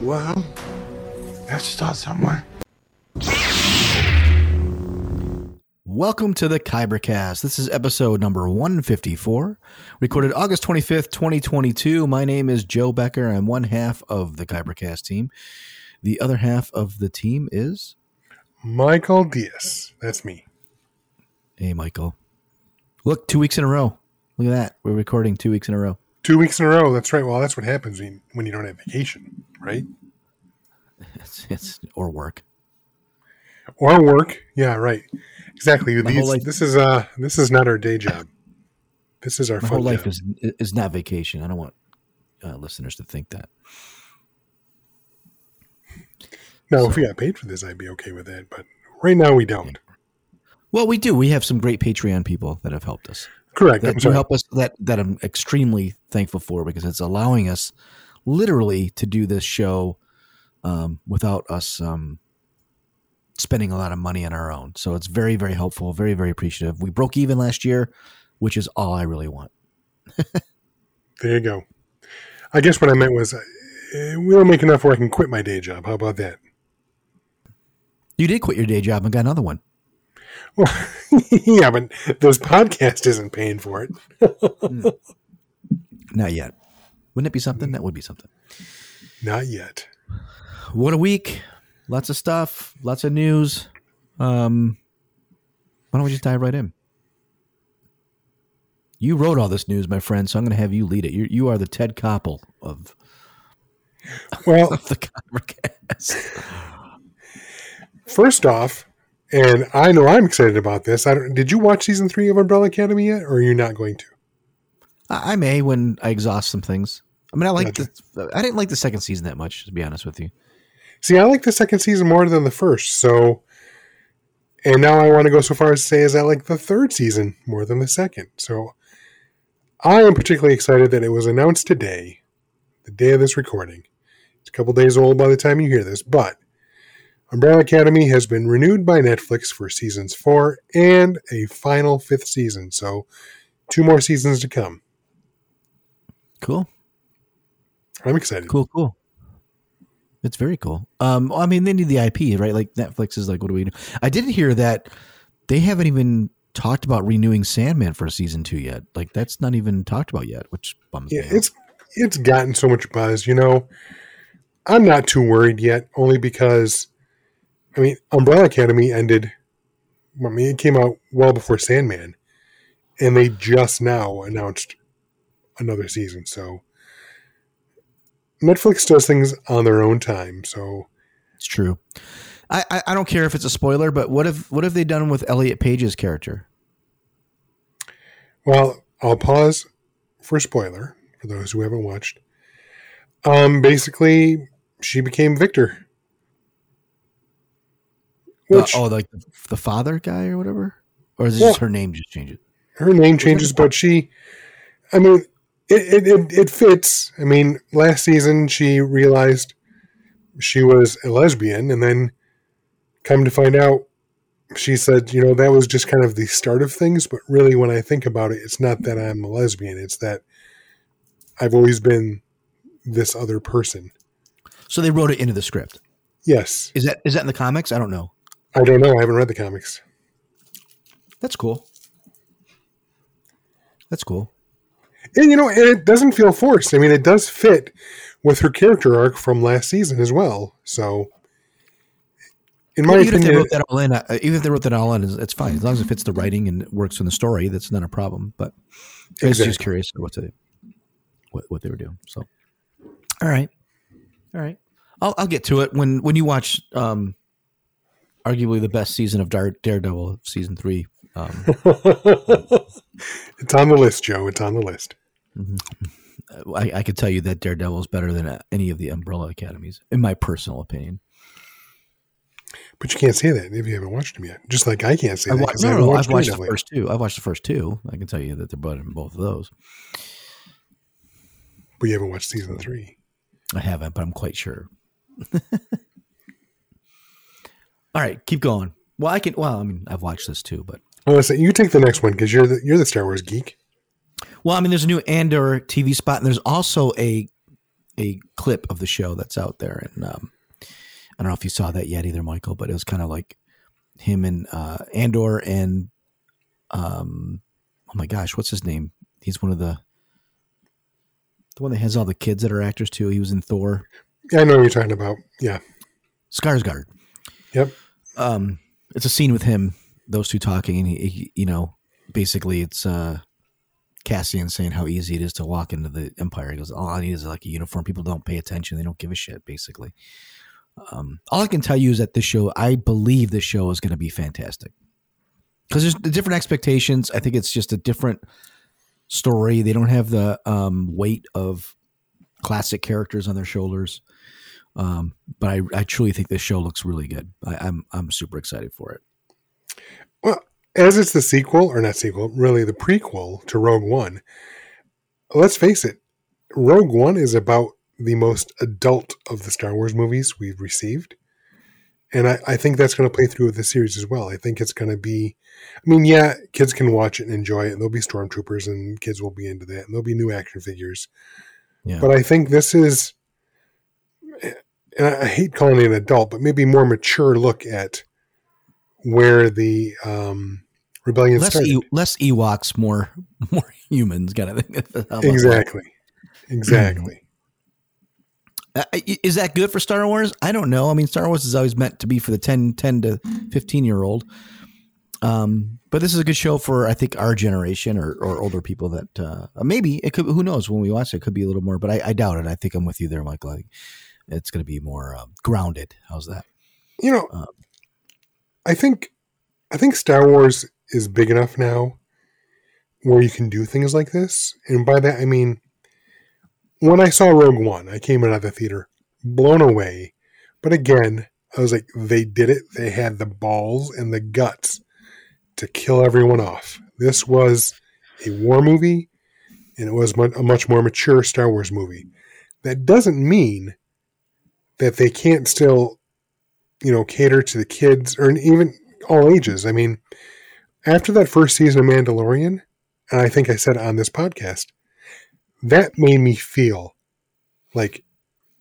Well, let's start somewhere. Welcome to the Kybercast. This is episode number 154, recorded August 25th, 2022. My name is Joe Becker. I'm one half of the Kybercast team. The other half of the team is. Michael Diaz. That's me. Hey, Michael. Look, two weeks in a row. Look at that. We're recording two weeks in a row. Two weeks in a row. That's right. Well, that's what happens when, when you don't have vacation, right? It's, it's or work. Or work. Yeah, right. Exactly. These, life- this is uh this is not our day job. This is our My whole life job. is is not vacation. I don't want uh, listeners to think that. No, if we got paid for this, I'd be okay with that. But right now, we don't. Well, we do. We have some great Patreon people that have helped us. Correct. that do help us that that I'm extremely thankful for because it's allowing us literally to do this show um, without us um, spending a lot of money on our own. So it's very very helpful, very very appreciative. We broke even last year, which is all I really want. There you go. I guess what I meant was, uh, we don't make enough where I can quit my day job. How about that? You did quit your day job and got another one. Well, yeah, but this podcast isn't paying for it. Not yet. Wouldn't it be something? That would be something. Not yet. What a week! Lots of stuff, lots of news. Um, why don't we just dive right in? You wrote all this news, my friend, so I'm going to have you lead it. You you are the Ted Koppel of, Well, of the Kybercast. First off, and I know I'm excited about this. I don't, did you watch season three of Umbrella Academy yet, or are you not going to? I may when I exhaust some things. I mean, I like the. I didn't like the second season that much, to be honest with you. See, I like the second season more than the first. So, and now I want to go so far as to say is I like the third season more than the second. So, I am particularly excited that it was announced today, the day of this recording. It's a couple days old by the time you hear this, but Umbrella Academy has been renewed by Netflix for seasons four and a final fifth season. So, two more seasons to come. Cool, I'm excited. cool, cool. It's very cool. Um, I mean, they need the IP, right? Like Netflix is like, what do we do? I did hear that they haven't even talked about renewing Sandman for season two yet. Like that's not even talked about yet, which bums Yeah, me out. it's it's gotten so much buzz. You know, I'm not too worried yet, only because I mean, Umbrella Academy ended. I mean, it came out well before Sandman, and they just now announced another season. So Netflix does things on their own time. So It's true. I, I I don't care if it's a spoiler, but what if what have they done with Elliot Page's character? Well, I'll pause for spoiler for those who haven't watched. Um, basically, she became Victor. Which oh, like the, the father guy or whatever, or is it Well- just her name just changes? her name changes, but she, I mean, it, it, it, it fits. I mean, last season she realized she was a lesbian, and then come to find out, she said, you know, that was just kind of the start of things. But really, when I think about it, it's not that I'm a lesbian; it's that I've always been this other person. So they wrote it into the script. Yes, Is that is that in the comics? I don't know. I don't know. I haven't read the comics. That's cool. That's cool. And you know, and it doesn't feel forced. I mean, it does fit with her character arc from last season as well. So, in my Well, even if they wrote that all in, uh, even if they wrote that all in, it's it's fine as long as it fits the writing and it works in the story. That's not a problem. But I was just curious what they what, what they were doing. So, all right, all right, I'll I'll get to it when when you watch um, arguably the best season of Dare, Daredevil, season three. Um, it's on the list, Joe. It's on the list. I, I could tell you that Daredevil is better than uh, any of the Umbrella Academies, in my personal opinion. But you can't say that if you haven't watched them yet. Just like I can't say I that no, I no, haven't watched, I've watched the first two. I've watched the first two. I can tell you that they're better than both of those. But you haven't watched season three. I haven't, but I'm quite sure. All right, keep going. Well, I can. Well, I mean, I've watched this too, but Well, listen, you take the next one because you're the you're the Star Wars geek. well, I mean, there's a new Andor TV spot, and there's also a a clip of the show that's out there, and um, I don't know if you saw that yet either, Michael, but it was kind of like him and uh, Andor and um, oh my gosh, what's his name? He's one of the the one that has all the kids that are actors too. He was in Thor. Yeah, I know what you're talking about. Yeah. Skarsgård. Yep. Um, it's a scene with him, those two talking, and he, he you know, basically it's uh, Cassian saying how easy it is to walk into the Empire. He goes, "All I need is like a uniform. People don't pay attention. They don't give a shit." Basically, um, all I can tell you is that this show, I believe this show is going to be fantastic because there's the different expectations. I think it's just a different story. They don't have the um, weight of classic characters on their shoulders. Um, but I, I truly think this show looks really good. I, I'm I'm super excited for it. As it's the sequel, or not sequel, really the prequel to Rogue One, let's face it, Rogue One is about the most adult of the Star Wars movies we've received. And I, I think that's going to play through with the series as well. I think it's going to be, I mean, yeah, kids can watch it and enjoy it, and there'll be stormtroopers, and kids will be into that, and there'll be new action figures. Yeah. But I think this is, and I I hate calling it an adult, but maybe more mature look at where the um, rebellion less started. e- less Ewoks, more more humans, kind of thing. How about that? exactly, exactly. Uh, is that good for Star Wars? I don't know. I mean, Star Wars is always meant to be for the 10, 10 to 15 year old. Um, but this is a good show for, I think, our generation or, or older people that uh, maybe it could, who knows, when we watch it, it could be a little more, but I, I doubt it. I think I'm with you there, Michael. I it's going to be more uh, grounded. How's that? You know, Uh, I think I think Star Wars is big enough now where you can do things like this, and by that I mean when I saw Rogue One, I came out of the theater blown away. But again, I was like, they did it. They had the balls and the guts to kill everyone off. This was a war movie, and it was a much more mature Star Wars movie. That doesn't mean that they can't still, you know, cater to the kids or even all ages. I mean, after that first season of Mandalorian, and I think I said on this podcast, that made me feel like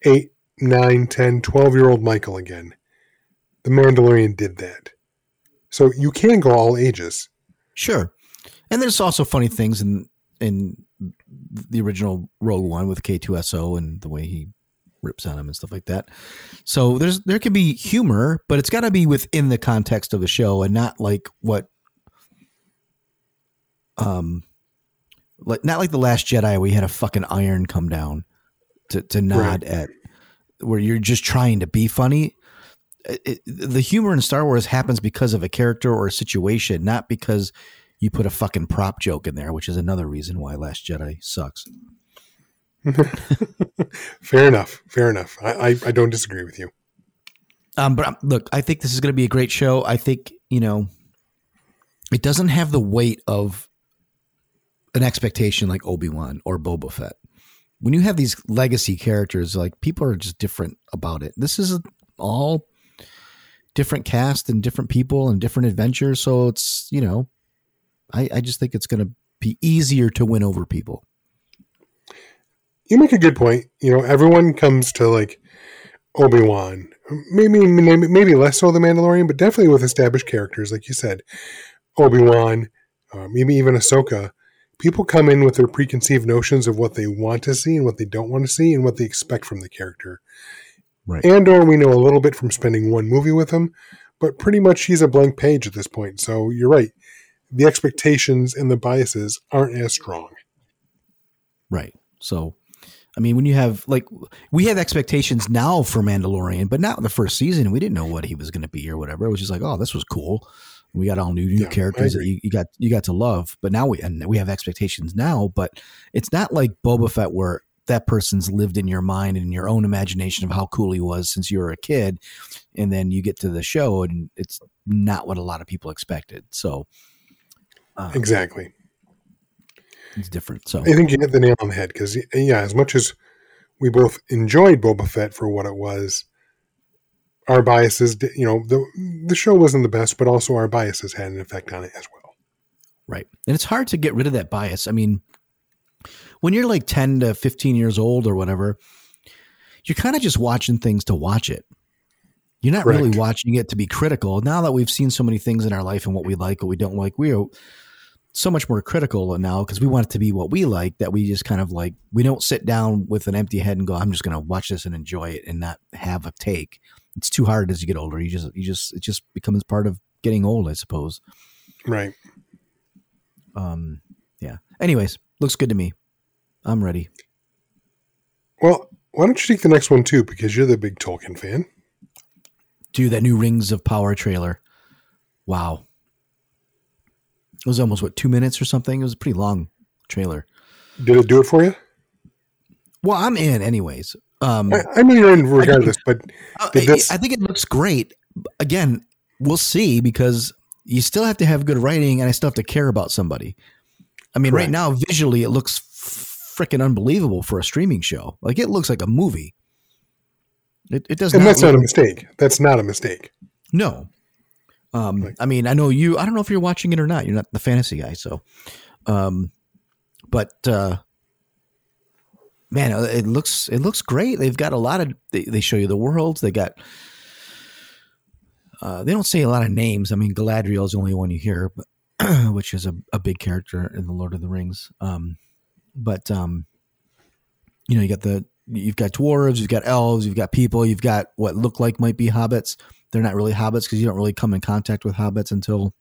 8, 9, 10, 12 year old Michael again. The Mandalorian did that. So you can go all ages. Sure. And there's also funny things in in the original Rogue One with K2SO and the way he rips on him and stuff like that. So there's there can be humor, but it's got to be within the context of the show and not like what um like not like the last Jedi where you had a fucking iron come down to to nod at where you're just trying to be funny. It, it- the humor in Star Wars happens because of a character or a situation, not because you put a fucking prop joke in there, which is another reason why Last Jedi sucks. Fair enough. Fair enough. I, I, I don't disagree with you. Um, but um, look, I think this is going to be a great show. I think you know, it doesn't have the weight of an expectation like Obi Wan or Boba Fett. When you have these legacy characters, like people are just different about it. This is all different cast and different people and different adventures. So it's you know, I, I just think it's going to be easier to win over people. You make a good point. You know, everyone comes to like Obi Wan, maybe maybe maybe less so the Mandalorian, but definitely with established characters, like you said, Obi Wan, uh, maybe even Ahsoka. People come in with their preconceived notions of what they want to see and what they don't want to see, and what they expect from the character. Right. Andor, we know a little bit from spending one movie with him, but pretty much he's a blank page at this point. So you're right. The expectations and the biases aren't as strong. Right. So, I mean, when you have like we have expectations now for Mandalorian, but not the first season. We didn't know what he was going to be or whatever. It was just like, oh, this was cool. We got all new new Yeah, characters that you, you got you got to love, but now we and we have expectations now. But it's not like Boba Fett where that person's lived in your mind and in your own imagination of how cool he was since you were a kid, and then you get to the show and it's not what a lot of people expected. So uh, Exactly. it's different. So I think you hit the nail on the head because, yeah, as much as we both enjoyed Boba Fett for what it was, our biases, you know, the the show wasn't the best, but also our biases had an effect on it as well. Right. And it's hard to get rid of that bias. I mean, when you're like 10 to 15 years old or whatever, you're kind of just watching things to watch it. You're not really watching it to be critical. Now that we've seen so many things in our life and what we like, what we don't like, we are so much more critical now because we want it to be what we like that we just kind of like, we don't sit down with an empty head and go, I'm just going to watch this and enjoy it and not have a take. It's too hard as you get older. You just, you just, it just becomes part of getting old, I suppose. Right. Um, yeah. Anyways, looks good to me. I'm ready. Well, why don't you take the next one too? Because you're the big Tolkien fan. Do that new Rings of Power trailer. Wow. It was almost what two minutes or something. It was a pretty long trailer. Did it do it for you? Well, I'm in anyways. Um, I, I mean, you're in regardless, but I, this- I think it looks great. Again, we'll see because you still have to have good writing, and I still have to care about somebody. I mean, right Correct. now, visually, it looks freaking unbelievable for a streaming show. Like it looks like a movie. It, it does and not that's not a mistake. That's not a mistake. No. Um, Like- I mean, I know you, I don't know if you're watching it or not. You're not the fantasy guy. So, um, but, uh, man, uh, it looks, it looks great. They've got a lot of, they, they show you the worlds. They got, uh, they don't say a lot of names. I mean, Galadriel is the only one you hear, but, which is a, a big character in the Lord of the Rings. Um, but, um, you know, you got the, you've got dwarves, you've got elves, you've got people, you've got what look like might be hobbits they're not really hobbits because you don't really come in contact with hobbits until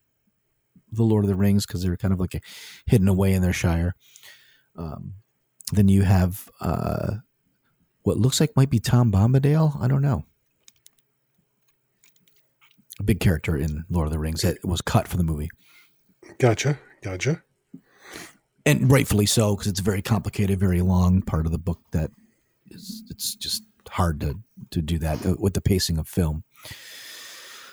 the Lord of the Rings because they're kind of like hidden away in their shire. Um, then you have uh, what looks like might be Tom Bombadil. I don't know. A big character in Lord of the Rings that was cut from the movie, Gotcha. Gotcha. and rightfully so because it's a very complicated, very long part of the book that is it's just hard to to do that uh, with the pacing of film.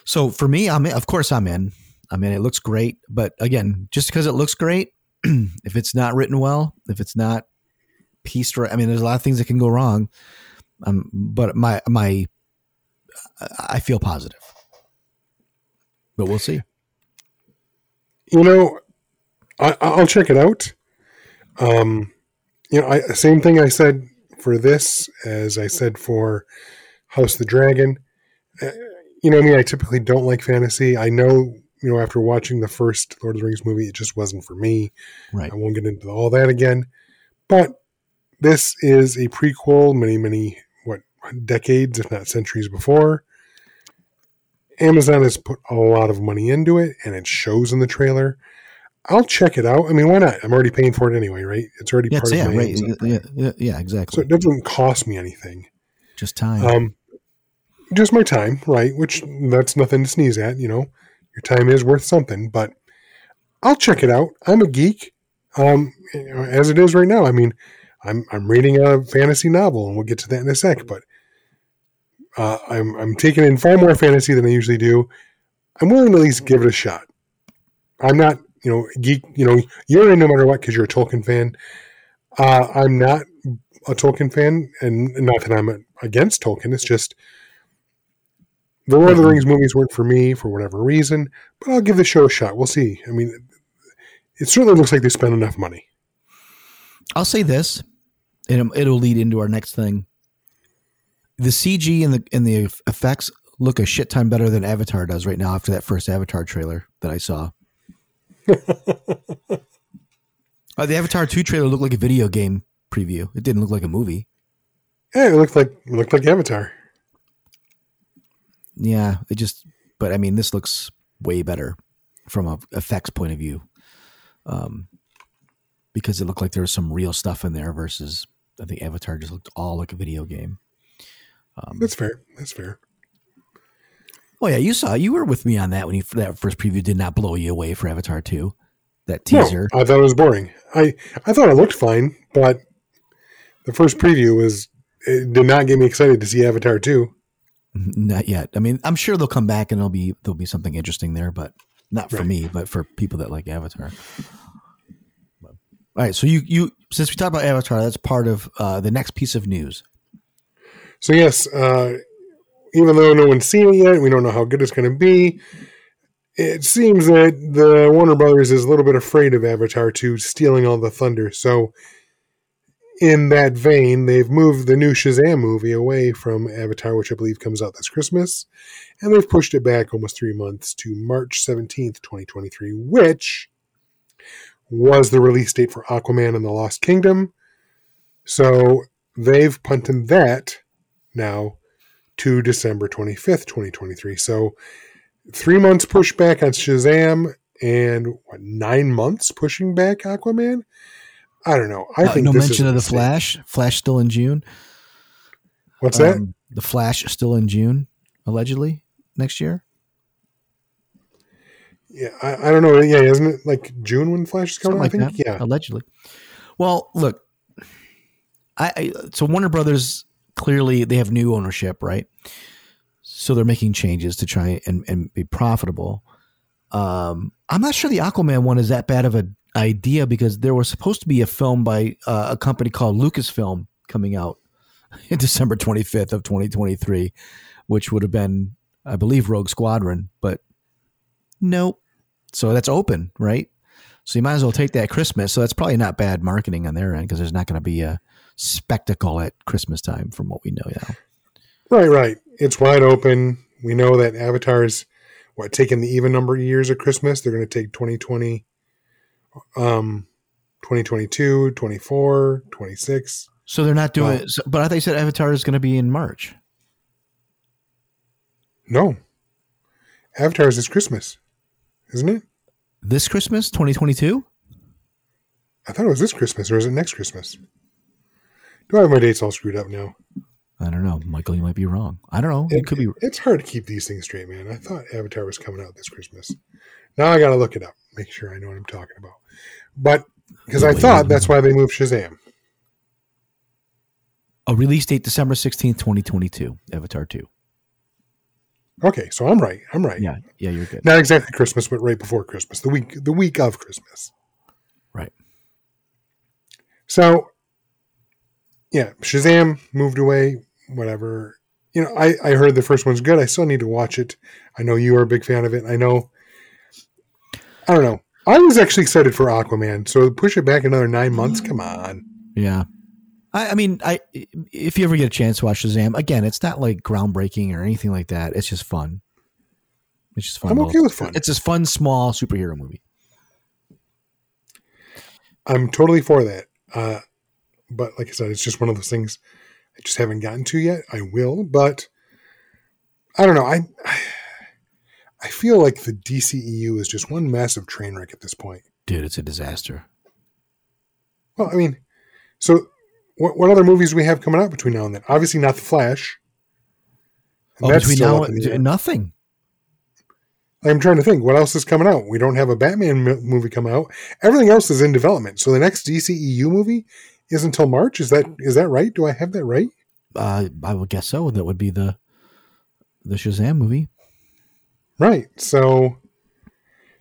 So for me, I'm in, of course I'm in. I mean, it looks great, but again, just because it looks great, if it's not written well, if it's not pieced right, I mean, there's a lot of things that can go wrong. Um, but my my, I feel positive, but we'll see. You know, I, I'll check it out. Um, you know, I, same thing I said for this as I said for House of the Dragon. Uh, you know, I mean, I typically don't like fantasy. I know, you know, after watching the first Lord of the Rings movie, it just wasn't for me. Right. I won't get into all that again. But this is a prequel, many, many, what, decades, if not centuries before. Amazon has put a lot of money into it, and it shows in the trailer. I'll check it out. I mean, why not? I'm already paying for it anyway, right? It's already Yeah, part it's- of yeah, my right. Yeah, yeah, yeah, So it doesn't cost me anything. Just time. Um, just my time, right? Which that's nothing to sneeze at. You know, your time is worth something. But I'll check it out. I'm a geek, um, as it is right now. I mean, I'm I'm reading a fantasy novel, and we'll get to that in a sec. But uh, I'm I'm taking in far more fantasy than I usually do. I'm willing to at least give it a shot. I'm not, you know, geek. You know, you're in no matter what because you're a Tolkien fan. Uh, I'm not a Tolkien fan, and not that I'm against Tolkien. It's just the Lord of the Rings movies weren't for me for whatever reason. But I'll give the show a shot. We'll see. I mean, it certainly looks like they spent enough money. I'll say this, and it'll- lead into our next thing. The CG and the and the effects look a shit ton better than Avatar does right now after that first Avatar trailer that I saw. Uh, the Avatar two trailer looked like a video game preview. It didn't look like a movie. Yeah, it looked like it looked like Avatar. Yeah, it just. But I mean, this looks way better from a effects point of view, um, because it looked like there was some real stuff in there versus I think Avatar just looked all like a video game. Um, That's fair. That's fair. Oh yeah, you saw. You were with me on that when you that first preview did not blow you away for Avatar two. That No, teaser. I thought it was boring. I I thought it looked fine, but the first preview was it did not get me excited to see Avatar two. Not yet. I mean, I'm sure they'll come back and there'll be there'll be something interesting there, but not for Right. me, but for people that like Avatar. All right, so you you since we talked about Avatar, that's part of uh, the next piece of news. So yes, uh, even though no one's seen it yet, we don't know how good it's going to be. It seems that the Warner Brothers is a little bit afraid of Avatar 2 stealing all the thunder. So, in that vein, they've moved the new Shazam movie away from Avatar, which I believe comes out this Christmas, and they've pushed it back almost three months to March 17th, 2023, which was the release date for Aquaman and the Lost Kingdom. So, they've punted that now to December 25th, 2023. So three months pushback on Shazam and what, nine months pushing back Aquaman? I don't know. I Uh, think no mention of the mistake. Flash. Flash still in June. What's that? Um, the Flash still in June, allegedly next year. Yeah, I, I don't know. Yeah, isn't it like June when Flash is coming? Out? like I think. that. Yeah. allegedly. Well, look, I, I so Warner Brothers clearly they have new ownership, right? So they're making changes to try and, and be profitable. Um, I'm not sure the Aquaman one is that bad of an idea because there was supposed to be a film by uh, a company called Lucasfilm coming out in December 25th of 2023, which would have been, I believe, Rogue Squadron, but nope. So that's open, right? So you might as well take that Christmas. So that's probably not bad marketing on their end because there's not going to be a spectacle at Christmas time from what we know now. Right, right. It's wide open. We know that Avatar's what taking the even number of years of Christmas. They're going to take 2020, um, 2022, 24, 26. So they're not doing it. So, but I thought you said Avatar is going to be in March. No, Avatar is this Christmas, isn't it? This Christmas, 2022? I thought it was this Christmas, or is it next Christmas? Do I have my dates all screwed up now? I don't know. Michael, you might be wrong. I don't know. It, you could be. It's hard to keep these things straight, man. I thought Avatar was coming out this Christmas. Now I got to look it up, make sure I know what I'm talking about. But because I thought that's why they moved Shazam. A release date December 16th, 2022. Avatar 2. Okay, so I'm right. I'm right. Yeah. Yeah, you're good. Not exactly Christmas, but right before Christmas, the week the week of Christmas. Right. So, yeah, Shazam moved away. Whatever. You know, I I heard the first one's good. I still need to watch it. I know you are a big fan of it. I know. I don't know. I was actually excited for Aquaman. So push it back another nine months. Mm. Come on. Yeah. I, I mean, I if you ever get a chance to watch Shazam, again, it's not like groundbreaking or anything like that. It's just fun. It's just fun. I'm little- okay with fun. It's a fun, small superhero movie. I'm totally for that. Uh, but like I said, it's just one of those things I just haven't gotten to yet. I will, but I don't know. I I feel like the DCEU is just one massive train wreck at this point. Dude, it's a disaster. Well, I mean, so what what other movies do we have coming out between now and then? Obviously, not the Flash. And Oh, that's between now up in the air. and nothing. I'm trying to think what else is coming out. We don't have a Batman mo- movie come out. Everything else is in development. So the next DCEU movie is until March. Is that is that right? Do I have that right? Uh, I would guess so. That would be the the Shazam movie. Right. So,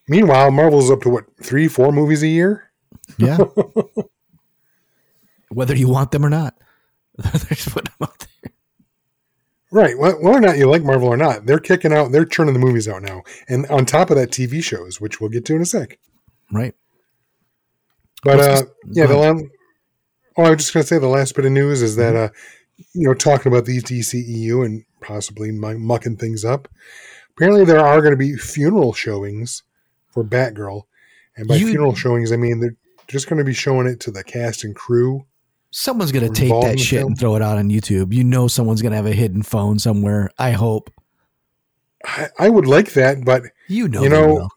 meanwhile, Marvel's up to what three, four movies a year. Yeah. Whether you want them or not. They're just putting them out there. Right. Whether or not you like Marvel or not, they're kicking out. They're churning the movies out now, and on top of that, TV shows, which we'll get to in a sec. Right. But uh, this- yeah, the last. Oh, I was just gonna say the last bit of news is that uh, you know, talking about these DCEU and possibly mucking things up. Apparently, there are going to be funeral showings for Batgirl, and by You- funeral showings, I mean they're just going to be showing it to the cast and crew. Someone's gonna take that shit film? and throw it out on YouTube. You know someone's gonna have a hidden phone somewhere. I hope. I, I would like that, but You know You know,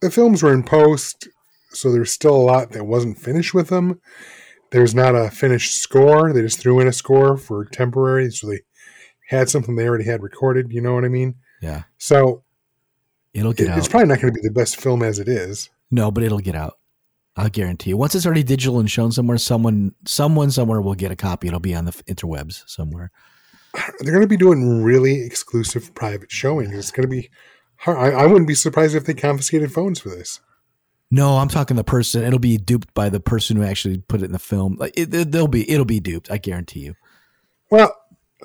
the films were in post, so there's still a lot that wasn't finished with them. There's not a finished score. They just threw in a score for temporary, so they had something they already had recorded. You know what I mean? Yeah. So It'll get it- out. it's probably not going to be the best film as it is. no, but it'll get out. I'll guarantee you. Once it's already digital and shown somewhere, someone, someone somewhere will get a copy. It'll be on the interwebs somewhere. They're going to be doing really exclusive private showings. It's going to be. hard. I, I wouldn't be surprised if they confiscated phones for this. No, I'm talking the person. It'll be duped by the person who actually put it in the film. Like it, it- they'll be, it'll be duped. I guarantee you. Well,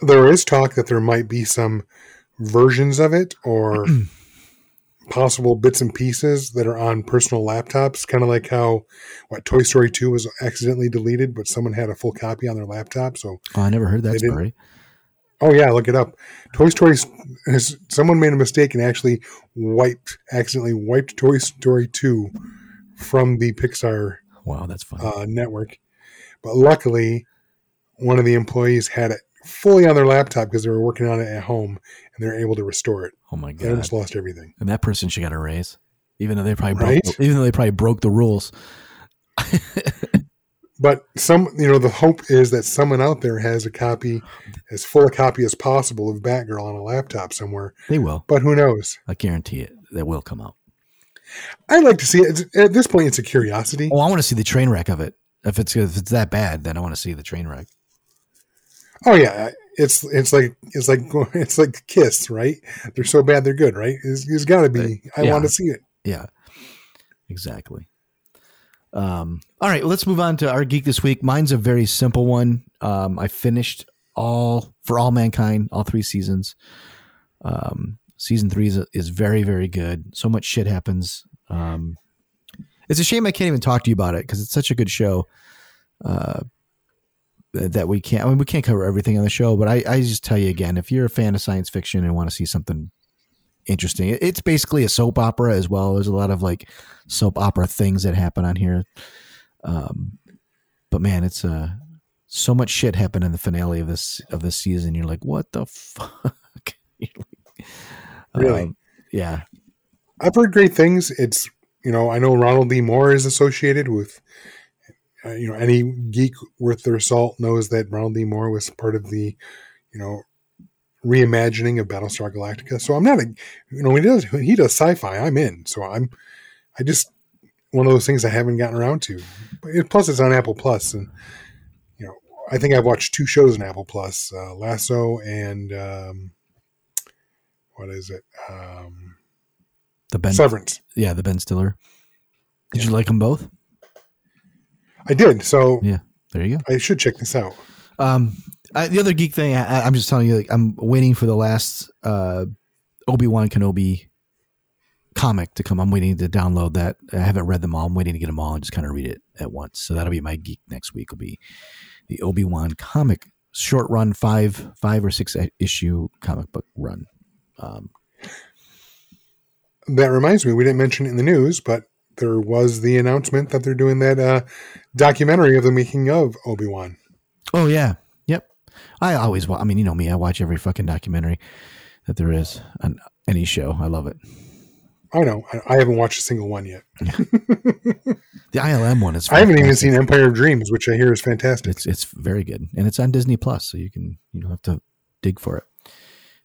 there is talk that there might be some versions of it or possible bits and pieces that are on personal laptops, kind of like how what Toy Story 2 was accidentally deleted, but someone had a full copy on their laptop. So, Oh, I never heard that story. oh yeah, look it up. Toy Story has someone made a mistake and actually wiped accidentally wiped Toy Story 2 from the Pixar Wow, that's fun. uh, network. But luckily, one of the employees had it fully on their laptop because they were working on it at home and they're able to restore it. oh my god! They almost lost everything. And that person should get a raise, even though they probably broke, even though they probably broke the rules. But some, you know, the hope is that someone out there has a copy, as full a copy as possible of Batgirl on a laptop somewhere. They will. But who knows? I guarantee it. That will come out. I'd like to see it. At this point, it's a curiosity. Oh, I want to see the train wreck of it. If it's if it's that bad, then I want to see the train wreck. Oh yeah, it's it's like it's like it's like Kiss, right? They're so bad they're good, right? It's, it's got to be. I Yeah. want to see it. Yeah, exactly. Um, all right, let's move on to our geek this week. Mine's a very simple one. Um, I finished all for all mankind, all three seasons. Um, season three is, is very, very good. So much shit happens. Um, it's a shame I can't even talk to you about it because it's such a good show. Uh, that we can't. I mean, we can't cover everything on the show, but I, I just tell you again, if you're a fan of science fiction and want to see something interesting, it's basically a soap opera as well. There's a lot of like soap opera things that happen on here. Um, but man, it's uh so much shit happened in the finale of this of this season. You're like, what the fuck? Really? Um, yeah. I've heard great things. It's you know I know Ronald D. Moore is associated with uh, you know any geek worth their salt knows that Ronald D. Moore was part of the you know reimagining of Battlestar Galactica. So I'm not a you know when he does when he does sci-fi, I'm in. So I'm I just one of those things I haven't gotten around to. But it, plus it's on Apple Plus and you know I think I've watched two shows on Apple Plus, uh, Lasso and um, what is it? Um, The Ben Severance. Yeah, the Ben Stiller. Did Yeah. you like them both? I did. So Yeah. There you go. I should check this out. Um, I, the other geek thing, I, I'm just telling you, like, I'm waiting for the last uh, Obi Wan Kenobi comic to come. I'm waiting to download that. I haven't read them all. I'm waiting to get them all and just kind of read it at once. So that'll be my geek next week. Will be the Obi Wan comic short run five five or six issue comic book run. Um, That reminds me, we didn't mention it in the news, but there was the announcement that they're doing that uh, documentary of the making of Obi Wan. oh yeah, yep. I always, wa- I mean, you know me. I watch every fucking documentary that there is on any show. I love it. I know. I, I haven't watched a single one yet. The ILM one is. I haven't even seen Empire of Dreams, which I hear is fantastic. It's it's very good, and it's on Disney Plus, so you can you don't have to dig for it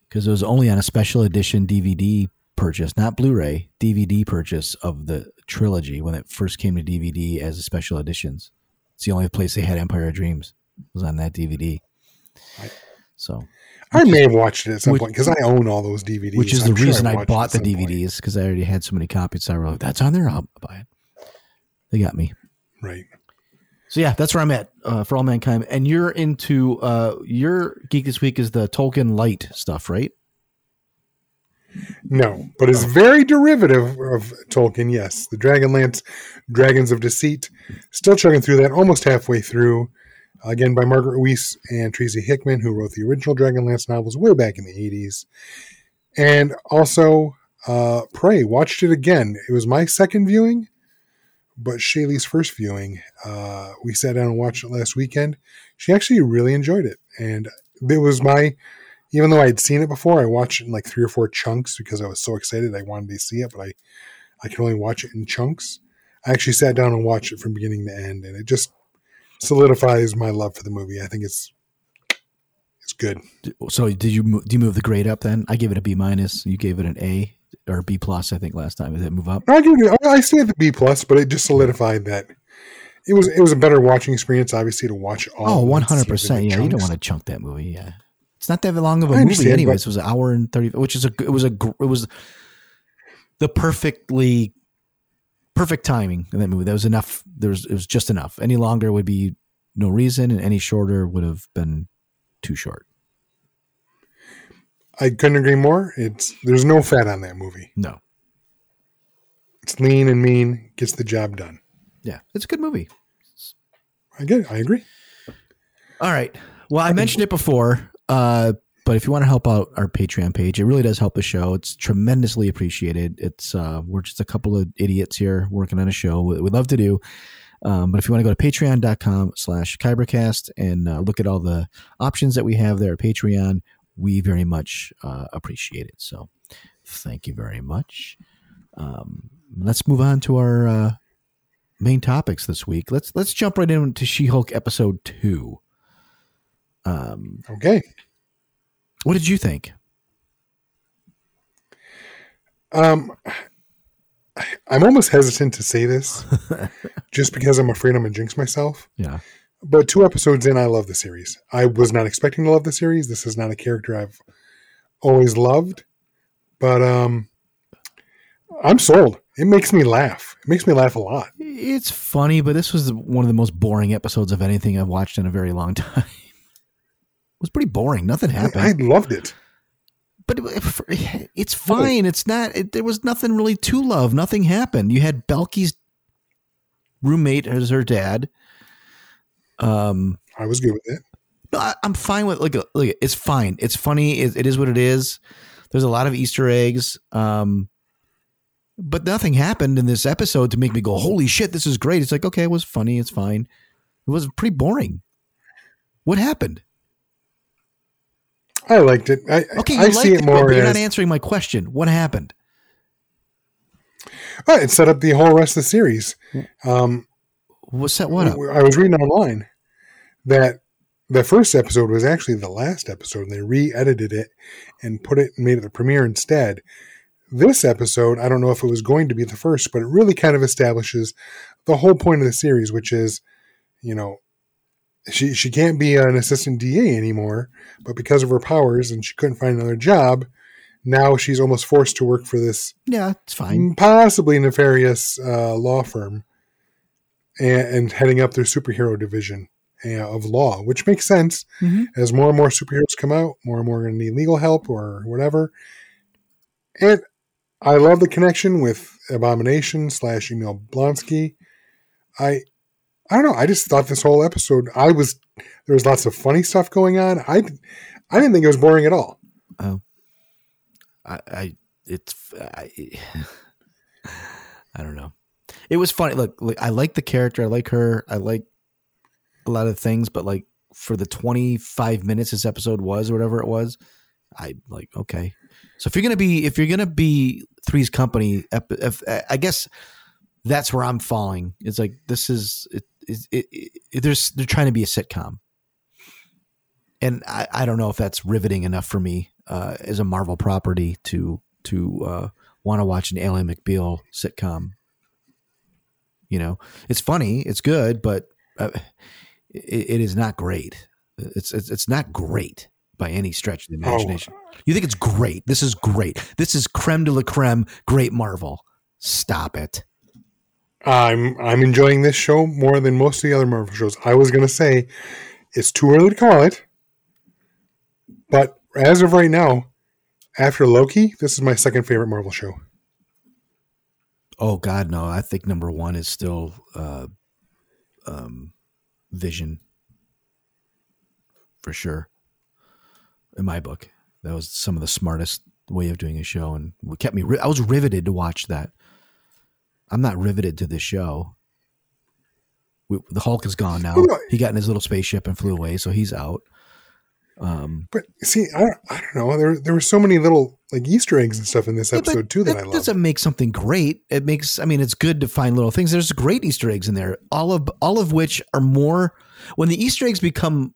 because it was only on a special edition DVD purchase, not Blu-ray DVD purchase of the trilogy when it first came to DVD as a special editions. It's the only place they had Empire of Dreams was on that DVD. Right. So, I may have watched it at some which- point because I own all those DVDs. which is I'm the sure reason I've I bought the at some point. DVDs because I already had so many copies. So I were like, "That's on there, I'll buy it." They got me. Right. So yeah, that's where I'm at uh, for all mankind. And you're into uh, your geek this week is the Tolkien light stuff, right? No, but it's very derivative of Tolkien. Yes, the Dragonlance, Dragons of Deceit. Still chugging through that, almost halfway through. Again, by Margaret Weiss and Tracy Hickman, who wrote the original Dragonlance novels way back in the '80s, and also uh, Prey. Watched it again. It was my second viewing, but Shaylee's first viewing. Uh, we sat down and watched it last weekend. She actually really enjoyed it, and it was my even though I had seen it before, I watched it in like three or four chunks because I was so excited I wanted to see it, but I, I can only watch it in chunks. I actually sat down and watched it from beginning to end, and it just solidifies my love for the movie. I think it's it's good. So did you do you move the grade up then? I gave it a B minus. You gave it an A or B plus. I think last time. Did it move up? I give it, I I stay at the B plus, but it just solidified that it was it was a better watching experience. Obviously, to watch all. Oh, one Oh, hundred percent. Yeah, you don't want to chunk that movie. Yeah, it's not that long of a movie. Anyways, but- it was an hour and thirty, which is a it was a it was the perfectly perfect timing in that movie. That was enough. There was it was just enough. Any longer would be no reason, and any shorter would have been too short. I couldn't agree more. It's there's no fat on that movie. No, It's lean and mean, gets the job done. yeah, it's a good movie. I get. It. I agree. All right. Well, I mentioned it before, uh, but if you want to help out our Patreon page, it really does help the show. It's tremendously appreciated. It's uh, we're just a couple of idiots here working on a show. We- We'd love to do. Um, but if you want to go to patreon.com slash kybercast and uh, look at all the options that we have there at Patreon, we very much uh, appreciate it. So thank you very much. Um, let's move on to our uh, main topics this week. Let's let's jump right into She-Hulk episode two. Um, Okay. what did you think? Um, I'm almost hesitant to say this, just because I'm afraid I'm gonna jinx myself. Yeah. But two episodes in, I love the series. I was not expecting to love the series. This is not a character I've always loved, but um, I'm sold. It makes me laugh. It makes me laugh a lot. It's funny, but this was one of the most boring episodes of anything I've watched in a very long time. Was pretty boring. Nothing happened. I, I loved it. but it- it's fine. It's not. It, there was nothing really to love. Nothing happened. You had Balki's roommate as her dad. Um, I was good with it. no, I, I'm fine with like look. It's fine. It's funny. It, it is what it is. There's a lot of Easter eggs. Um, but nothing happened in this episode to make me go, "Holy shit, this is great!" It's like, okay, it was funny. It's fine. It was pretty boring. What happened? I liked it. I, Okay, you I liked see it more but you're not answering my question. What happened? Oh, it set up the whole rest of the series. Um, What's that? What up? I was reading online that the first episode was actually the last episode, and they re-edited it and put it and made it the premiere instead. This episode, I don't know if it was going to be the first, but it really kind of establishes the whole point of the series, which is, you know, she she can't be an assistant DA anymore, but because of her powers and she couldn't find another job, now she's almost forced to work for this Yeah, it's fine. possibly nefarious uh, law firm and, and heading up their superhero division uh, of law, which makes sense Mhm. as more and more superheroes come out, more and more are going to need legal help or whatever. And I love the connection with Abomination slash Emil Blonsky. I I don't know. I just thought this whole episode, I was there was lots of funny stuff going on. I I didn't think it was boring at all. Oh. I, I it's I, I don't know. It was funny. Look, look, I like the character. I like her. I like a lot of things, but like for the 25 minutes this episode was or whatever it was, I like okay. So if you're gonna be if you're gonna be Three's Company, ep- if, I guess that's where I'm falling. It's like this is it. It, it, it, there's they're trying to be a sitcom, and I, I don't know if that's riveting enough for me uh, as a Marvel property to to uh, want to watch an Ally McBeal sitcom. You know, it's funny, it's good, but uh, it, it is not great. It's, it's it's not great by any stretch of the imagination. You think it's great? This is great. This is creme de la creme. Great Marvel. Stop it. I'm I'm enjoying this show more than most of the other Marvel shows. I was gonna say it's too early to call it, but as of right now, after Loki, this is my second favorite Marvel show. Oh God, no! I think number one is still uh, um, Vision for sure. In my book, that was some of the smartest way of doing a show, and kept me. I was riveted to watch that. I'm not riveted to this show. We, the Hulk is gone now. He got in his little spaceship and flew away, so he's out. Um, But see, I don't, I don't know. There there were so many little like Easter eggs and stuff in this episode too that, I love. doesn't make something great. It makes I mean it's good to find little things. There's great Easter eggs in there. All of all of which are more when the Easter eggs become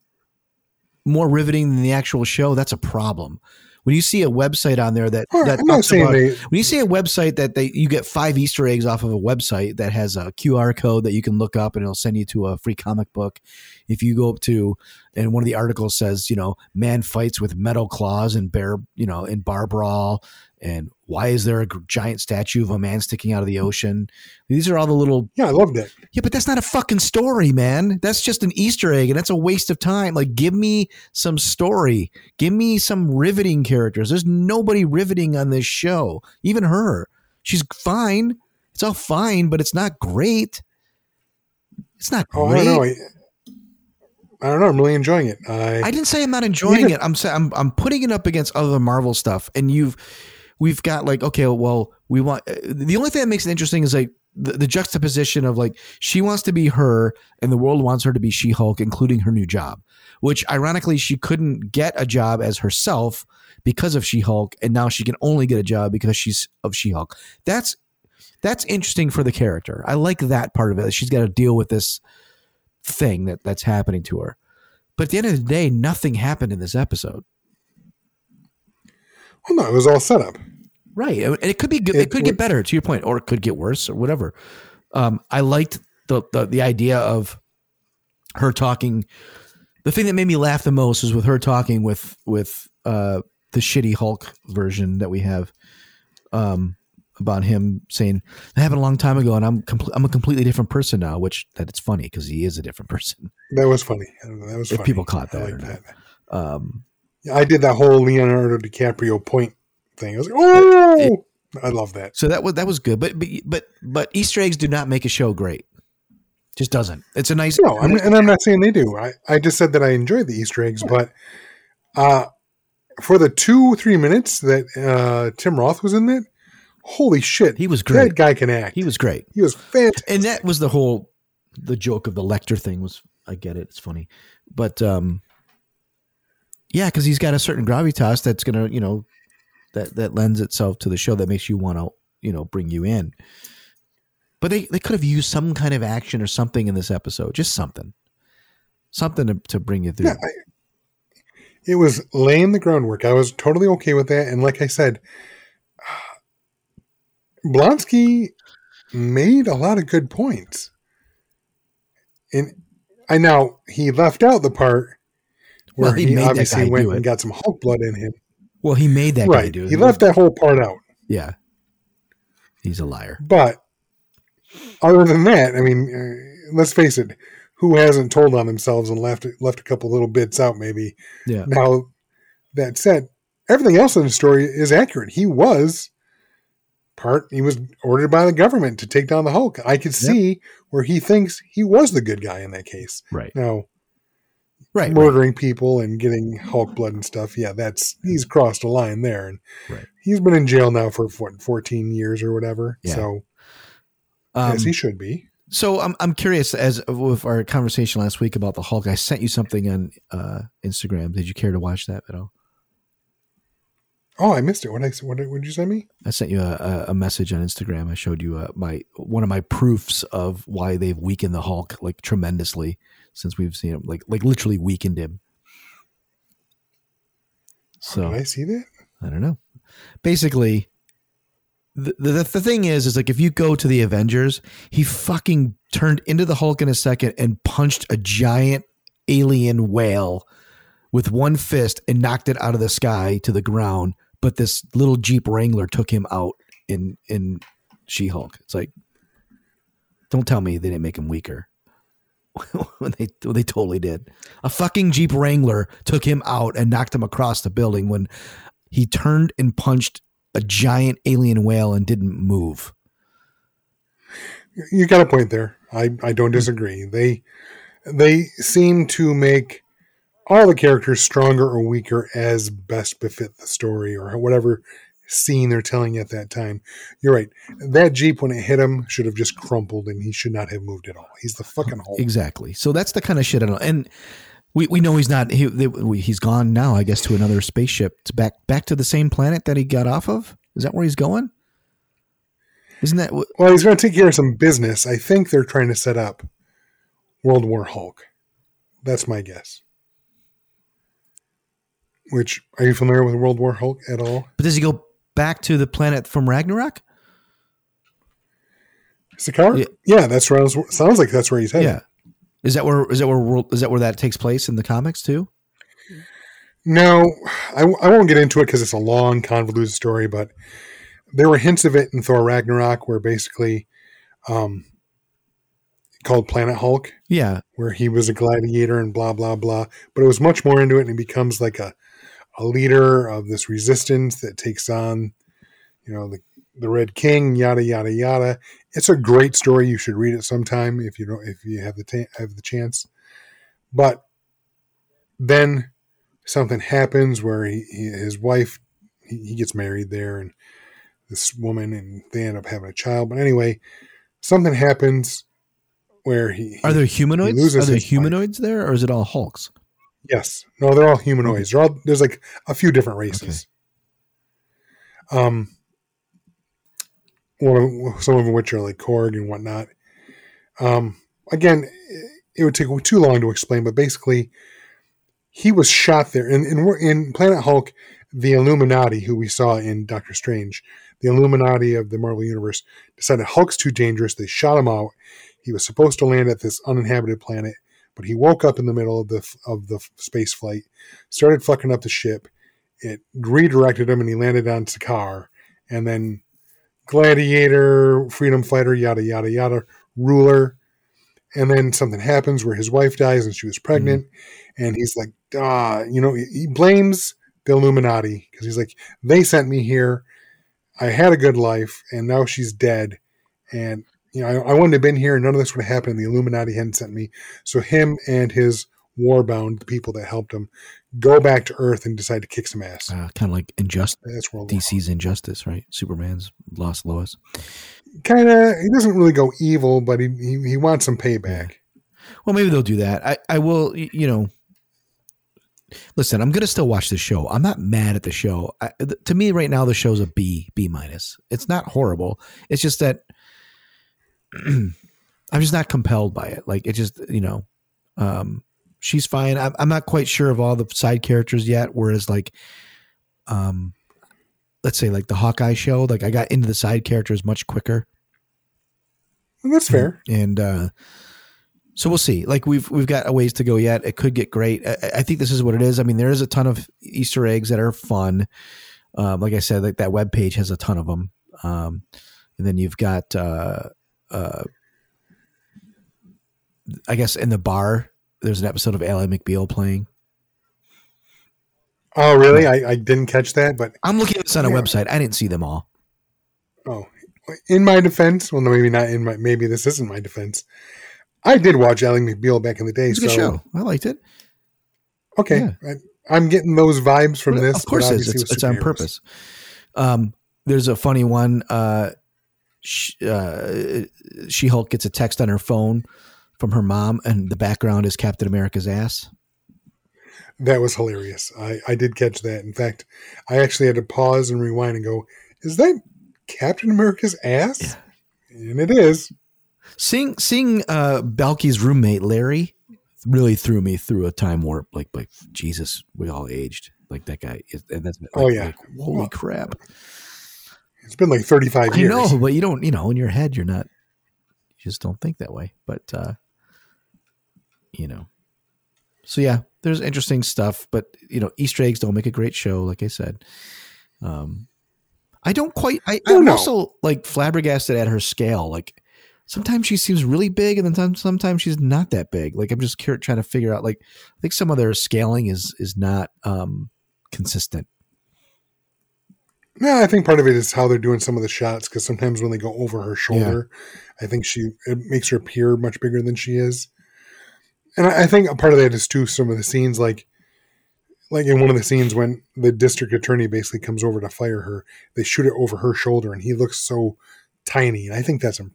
more riveting than the actual show, that's a problem. When you see a website on there that, that I'm not saying about- they. when you see a website that they you get five Easter eggs off of a website that has a QR code that you can look up and it'll send you to a free comic book. If you go up to and one of the articles says, you know, man fights with metal claws and bear, you know, in bar brawl, and why is there a giant statue of a man sticking out of the ocean? These are all the little Yeah, I loved it. yeah, but that's not a fucking story, man. That's just an Easter egg, and that's a waste of time. Like, give me some story. Give me some riveting characters. There's nobody riveting on this show. Even her. She's fine. It's all fine, but it's not great. It's not Oh, great. I don't know. I, don't know. I'm really enjoying it. I, I didn't say I'm not enjoying it. I'm saying I'm I'm putting it up against other Marvel stuff, and you've we've got like okay, well we want uh, the only thing that makes it interesting is like the, the juxtaposition of like she wants to be her, and the world wants her to be She Hulk, including her new job, which ironically she couldn't get a job as herself because of She Hulk, and now she can only get a job because she's of She Hulk. That's that's interesting for the character. I like that part of it. She's got to deal with this thing that that's happening to her. But at the end of the day, nothing happened in this episode. well, no, it was all set up. Right. And it could be good. It, It could w- get better to your point, or it could get worse or whatever. Um, I liked the, the the idea of her talking. The thing that made me laugh the most was with her talking with with uh, the shitty Hulk version that we have. Um, about him saying that happened a long time ago, and I'm compl- I'm a completely different person now. Which that it's funny because he is a different person. That was funny. That was If funny. people caught I that or like that. Um, Yeah, I did that whole Leonardo DiCaprio point thing. I was like, oh, I love that. So that was that was good, but but but but Easter eggs do not make a show great. Just doesn't. It's a nice. No, I'm, and I'm not saying they do. I, I just said that I enjoyed the Easter eggs, but uh, for the two three minutes that uh, Tim Roth was in that, holy shit, he was great. that guy can act. He was great, he was fantastic. and that was the whole the joke of the Lecter thing. Was I get it? It's funny, but um, yeah, because he's got a certain gravitas that's gonna you know that that lends itself to the show that makes you want to you know bring you in. But they they could have used some kind of action or something in this episode, just something, something to, to bring you through. Yeah, I, it was laying the groundwork. I was totally okay with that. And like I said, Blonsky made a lot of good points. And I know he left out the part where Well, he he, made obviously went and got some Hulk blood in him. well, he made that guy right. do it. He left that whole part out. Yeah, he's a liar. But other than that, I mean, uh, let's face it, who hasn't told on themselves and left left a couple little bits out maybe Yeah. Now, that said, everything else in the story is accurate. He was part. He was ordered by the government to take down the Hulk. I could see where he thinks he was the good guy in that case. Right. Now, Right. right. murdering people and getting Hulk blood and stuff, yeah, that's he's crossed a line there, and Right. he's been in jail now for what fourteen years or whatever. Yeah. So Um, as he should be. so I'm I'm curious as with our conversation last week about the Hulk. I sent you something on uh, Instagram. Did you care to watch that at all? Oh, I missed it. What I what did what did you send me? I sent you a, a, message on Instagram. I showed you uh, my one of my proofs of why they've weakened the Hulk like tremendously since we've seen him like like literally weakened him. So Did I see that? I don't know. Basically, the, the the thing is, is like if you go to the Avengers, he fucking turned into the Hulk in a second and punched a giant alien whale with one fist and knocked it out of the sky to the ground. But this little Jeep Wrangler took him out in in She Hulk. It's like, don't tell me they didn't make him weaker. they they totally did. A fucking Jeep Wrangler took him out and knocked him across the building when he turned and punched a giant alien whale and didn't move. you got a point there. I, I don't disagree. They they seem to make all the characters stronger or weaker as best befit the story or whatever scene they're telling at that time. You're right. That Jeep when it hit him should have just crumpled and he should not have moved at all. He's the fucking Hulk. Exactly. So that's the kind of shit I don't. And we, we know he's not. He, he's gone now. I guess to another spaceship. To back back to the same planet that he got off of. Is that where he's going? Isn't that what? Well, he's going to take care of some business. I think they're trying to set up World War Hulk. That's my guess. Which are you familiar with World War Hulk at all? But does he go back to the planet from Ragnarok? Sakaar? Yeah. Yeah. that's where I was, sounds like that's where he's headed. Yeah. Is that where is that where world is that where that takes place in the comics too? No, I, I won't get into it because it's a long, convoluted story, but there were hints of it in Thor Ragnarok where basically um, called Planet Hulk, Yeah. where he was a gladiator and blah, blah, blah. But it was much more into it and he becomes like a, a leader of this resistance that takes on, you know, the, the Red King, yada, yada, yada. It's a great story. You should read it sometime if you don't, if you have the, ta- have the chance. But then something happens where he, he his wife he, he gets married there and this woman and they end up having a child but anyway something happens where he Are there humanoids? Are there humanoids there, or is it all Hulks? Yes. No they're all humanoids. They're all there's like a few different races. Um one of some of which are like korg and whatnot. Um again it would take too long to explain but basically he was shot there. In in, in planet hulk the illuminati who we saw in doctor strange the illuminati of the marvel universe decided hulk's too dangerous. They shot him out. He was supposed to land at this uninhabited planet but he woke up in the middle of the of the space flight started fucking up the ship. It redirected him and he landed on Sakaar and then gladiator freedom fighter yada yada yada ruler. And then something happens where his wife dies and she was pregnant. And he's like ah you know he he blames the illuminati because he's like they sent me here. I had a good life and now she's dead. And you know i, I wouldn't have been here and none of this would have happened the illuminati hadn't sent me so him and his warbound the people that helped him go back to earth and decide to kick some ass Uh, kind of like Injustice. that's World War DC's Injustice, right? Superman's lost Lois. kind of he doesn't really go evil but he, he he wants some payback Well, maybe they'll do that. I, I will, you know. Listen, I'm gonna still watch the show. I'm not mad at the show. I, th- to me, right now, the show's a B, B minus. It's not horrible. It's just that I'm just not compelled by it. Like it just, you know, um, she's fine. I'm, I'm not quite sure of all the side characters yet. Whereas, like, um, let's say like the Hawkeye show, like I got into the side characters much quicker. That's fair and uh so we'll see like we've we've got a ways to go yet it could get great I, I think this is what it is i mean there is a ton of easter eggs that are fun um like i said like that web page has a ton of them um and then you've got uh uh i guess in the bar there's an episode of Ally McBeal playing. oh really I, I didn't catch that but I'm looking at this on a Yeah. website. I didn't see them all. Oh, in my defense, well, no, maybe not in my. Maybe this isn't my defense. I did watch Ally McBeal back in the day. It's a good so show. I liked it. okay, I, I'm getting those vibes from this. Of course, it is. It's, it's on purpose. Um, there's a funny one. Uh, sh- uh, she Hulk gets a text on her phone from her mom, and the background is Captain America's ass. That was hilarious. I, I did catch that. In fact, I actually had to pause and rewind and go, "Is that Captain America's ass?" And it is. Seeing seeing uh, Balki's roommate Larry really threw me through a time warp. Like like Jesus, we all aged. Like that guy. is- And that's like, Oh, yeah. like, holy crap! It's been like 35 I years. know, but you don't. You know, in your head, you're not. You just don't think that way. But uh, you know, so yeah, there's interesting stuff. But you know, Easter eggs don't make a great show, like I said. Um, I don't quite. I, Oh, I'm also like flabbergasted at her scale. Like sometimes she seems really big, and then sometimes she's not that big. Like I'm just trying to figure out. Like I think some of their scaling is is not um consistent. No, I think part of it is how they're doing some of the shots because sometimes when they go over her shoulder, I think she it makes her appear much bigger than she is. And I, I think a part of that is too some of the scenes like like in one of the scenes when the district attorney basically comes over to fire her, they shoot it over her shoulder and he looks so tiny. And I think that's on-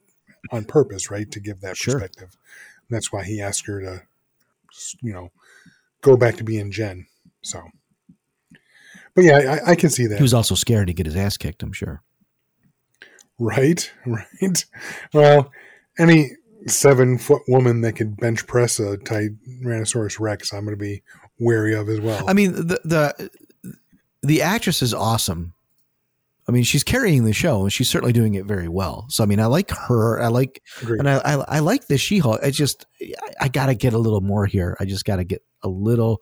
on purpose, right? To give that Sure. perspective. And that's why he asked her to, you know, go back to being Jen. So, but yeah, I, I can see that. He was also scared to get his ass kicked. I'm sure. Right, right. Well, any seven foot woman that could bench press a Tyrannosaurus Rex, I'm going to be wary of as well. I mean, the the the actress is awesome. I mean, she's carrying the show, and she's certainly doing it very well. So, I mean, I like her. I like, Agreed. and I, I, I like the She-Hulk. I just, I, I got to get a little more here. I just got to get a little.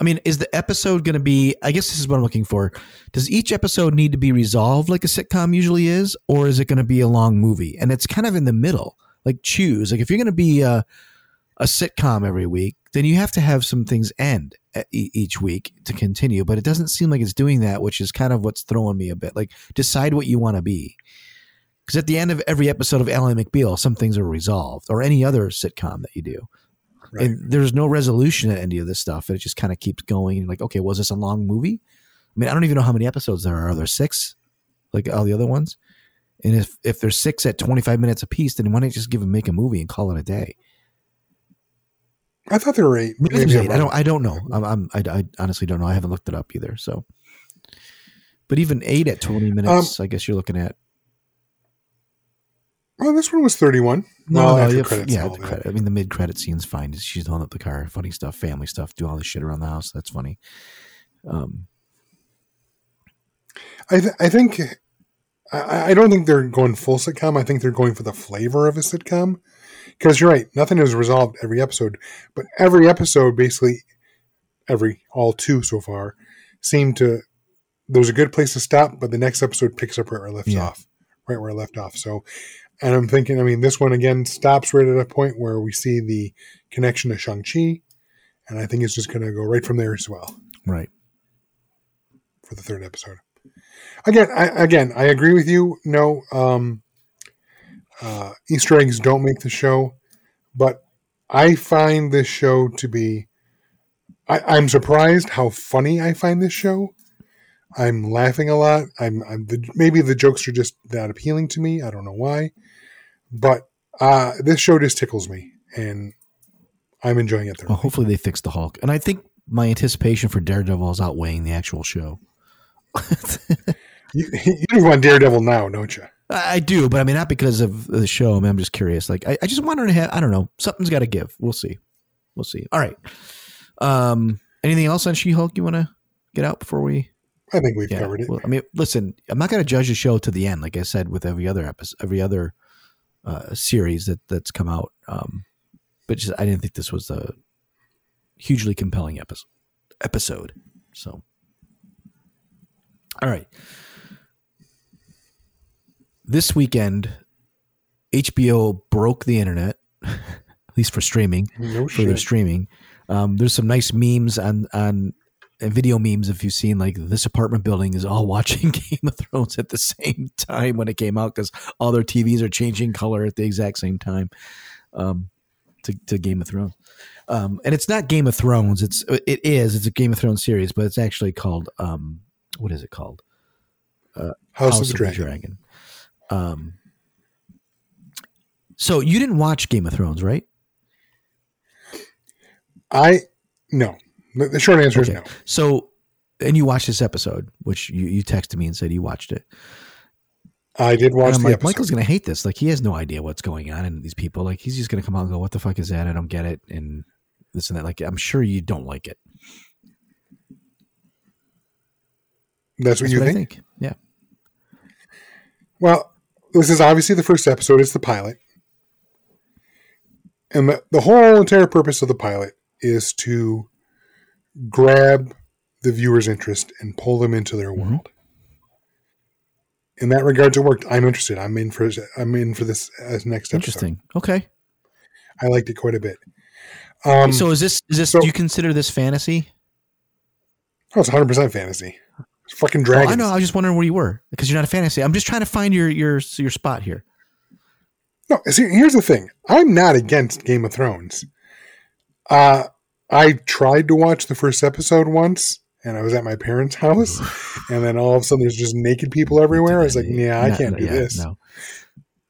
I mean, is the episode going to be? I guess this is what I'm looking for. Does each episode need to be resolved like a sitcom usually is, or is it going to be a long movie? And it's kind of in the middle. Like choose. Like if you're going to be a, a sitcom every week, then you have to have some things end each week to continue. But it doesn't seem like it's doing that, which is kind of what's throwing me a bit. Like decide what you want to be. Because at the end of every episode of Ally McBeal, some things are resolved, or any other sitcom that you do Right. and there's no resolution at any of this stuff. It just kind of keeps going. Like, okay, was this a long movie? I mean, I don't even know how many episodes there are. Are there six, like all the other ones? And if if there's six at 25 minutes apiece, then why don't you just give them make a movie and call it a day? I thought there were eight. Maybe eight. I don't. I don't know. I'm. I'm I, I honestly don't know. I haven't looked it up either. So, but even eight at 20 minutes, um, I guess you're looking at. Well, this one was 31. No, well, no, credits. yeah, the credit. I mean, the mid credit scene's fine. She's holding up the car, funny stuff, family stuff, do all this shit around the house. That's funny. Um, I, th- I think I, I don't think they're going full sitcom. I think they're going for the flavor of a sitcom. Because you're right, nothing is resolved every episode, but every episode, basically, every all two so far, seem to. There's a good place to stop, but the next episode picks up right where it left Yeah. off, right where it left off. So, and I'm thinking, I mean, this one again stops right at a point where we see the connection to Shang Chi, and I think it's just going to go right from there as well. right. for the third episode. Again, I, again, I agree with you. No, um, uh, Easter eggs don't make the show, but I find this show to be. I, I'm surprised how funny I find this show. I'm laughing a lot. I'm, I'm the, maybe the jokes are just that appealing to me. I don't know why, but uh, this show just tickles me, and I'm enjoying it. Well, hopefully they fix the Hulk, and I think my anticipation for Daredevil is outweighing the actual show. You, you want Daredevil now, don't you? I I do, but I mean not because of the show. I mean, I'm just curious. Like, I, I just wanted to have. I don't know. Something's got to give. We'll see. We'll see. All right. Um. Anything else on She-Hulk you want to get out before we? I think we've Yeah. covered it. Well, I mean, listen. I'm not going to judge the show to the end, like I said with every other episode, every other uh, series that that's come out. Um. But just I didn't think this was a hugely compelling episode. Episode. So. All right. This weekend, HBO broke the internet, at least for streaming no for their streaming. Um, there's some nice memes on on and video memes if you've seen like this apartment building is all watching Game of Thrones at the same time when it came out because all their TVs are changing color at the exact same time um, to, to Game of Thrones. Um, and it's not Game of Thrones. It's it is it's a Game of Thrones series, but it's actually called um, what is it called? House, of the Dragon. Um, so you didn't watch Game of Thrones, right? I no. The, the short answer is no. So, and you watched this episode, which you, you texted me and said you watched it. I did watch and I'm the like, episode. Michael's going to hate this. Like, he has no idea what's going on, and these people, like, he's just going to come out and go, "What the fuck is that? I don't get it," and this and that. Like, I'm sure you don't like it. That's what That's you what think? think. Yeah. Well, this is obviously the first episode. It's the pilot, and the, the whole entire purpose of the pilot is to grab the viewer's interest and pull them into their Mhm. world. In that regards, it worked. I'm interested. I'm in for. I'm in for this as next episode. Interesting. Okay. I liked it quite a bit. Um, so is this is this? so- do you consider this fantasy? oh, it's 100 percent fantasy. It's fucking dragons. I know. I was just wondering where you were because you're not a fantasy. I'm just trying to find your your your spot here. No, see, here's the thing. I'm not against Game of Thrones. Uh, I tried to watch the first episode once, and I was at my parents' house, and then all of a sudden there's just naked people everywhere. I was like, yeah, I No, can't no, do yeah, this. No.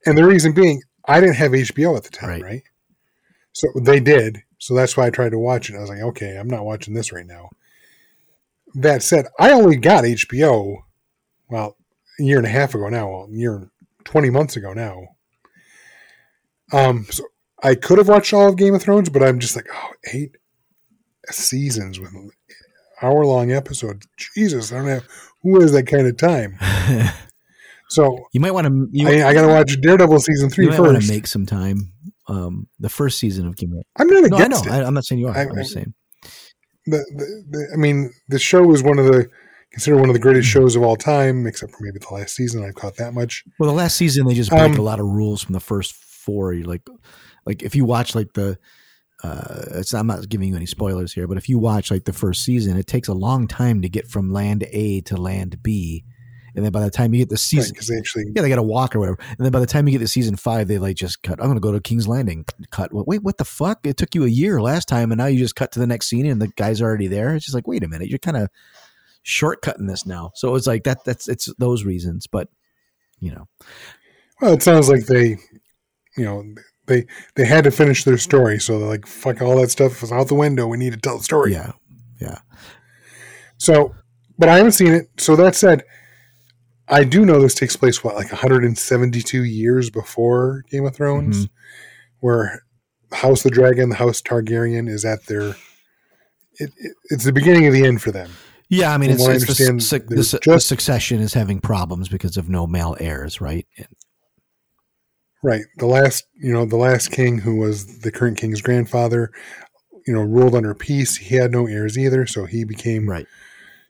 And the reason being, I didn't have HBO at the time, Right. right? So they did. So that's why I tried to watch it. I was like, okay, I'm not watching this right now. That said, I only got HBO, well, a year and a half ago now, well, a year, and 20 months ago now. Um, so I could have watched all of Game of Thrones, but I'm just like, oh, eight seasons with hour long episodes. Jesus, I don't have who has that kind of time. So you might want to. You, I, I got to watch Daredevil season three you might want first. to make some time. Um, the first season of Game I'm not No, I know. against it. I, I'm not saying you are. I- am just saying. the, the, the, I mean, the show is one of the considered one of the greatest Mm-hmm. shows of all time, except for maybe the last season. I've caught that much. Well, the last season they just break Um, a lot of rules from the first four. You like, like if you watch like the, uh, it's I'm not giving you any spoilers here, but if you watch like the first season, it takes a long time to get from land A to land B, and then by the time you get the season, Because they actually, yeah, they got to walk or whatever, and then by the time you get to season five, they like just cut. I'm going to go to King's Landing. Cut. Wait, what the fuck? It took you a year last time, and now you just cut to the next scene, and the guy's already there. It's just like, wait a minute, you're kind of shortcutting this now. So it's like that. That's it's those reasons, but you know. well, it sounds like they, you know, they they had to finish their story, so they're like, fuck all that stuff is out the window. We need to tell the story. Yeah, yeah. So, but I haven't seen it. So that said, I do know this takes place what like 172 years before Game of Thrones, Mm-hmm. where House the Dragon, the House Targaryen is at their. It, it, it's the beginning of the end for them. Yeah, I mean, From it's, what I it's the, understand, su- the, su- the just- succession is having problems because of no male heirs, right? Right. The last, you know, the last king who was the current king's grandfather, you know, ruled under peace. He had no heirs either, so he became right.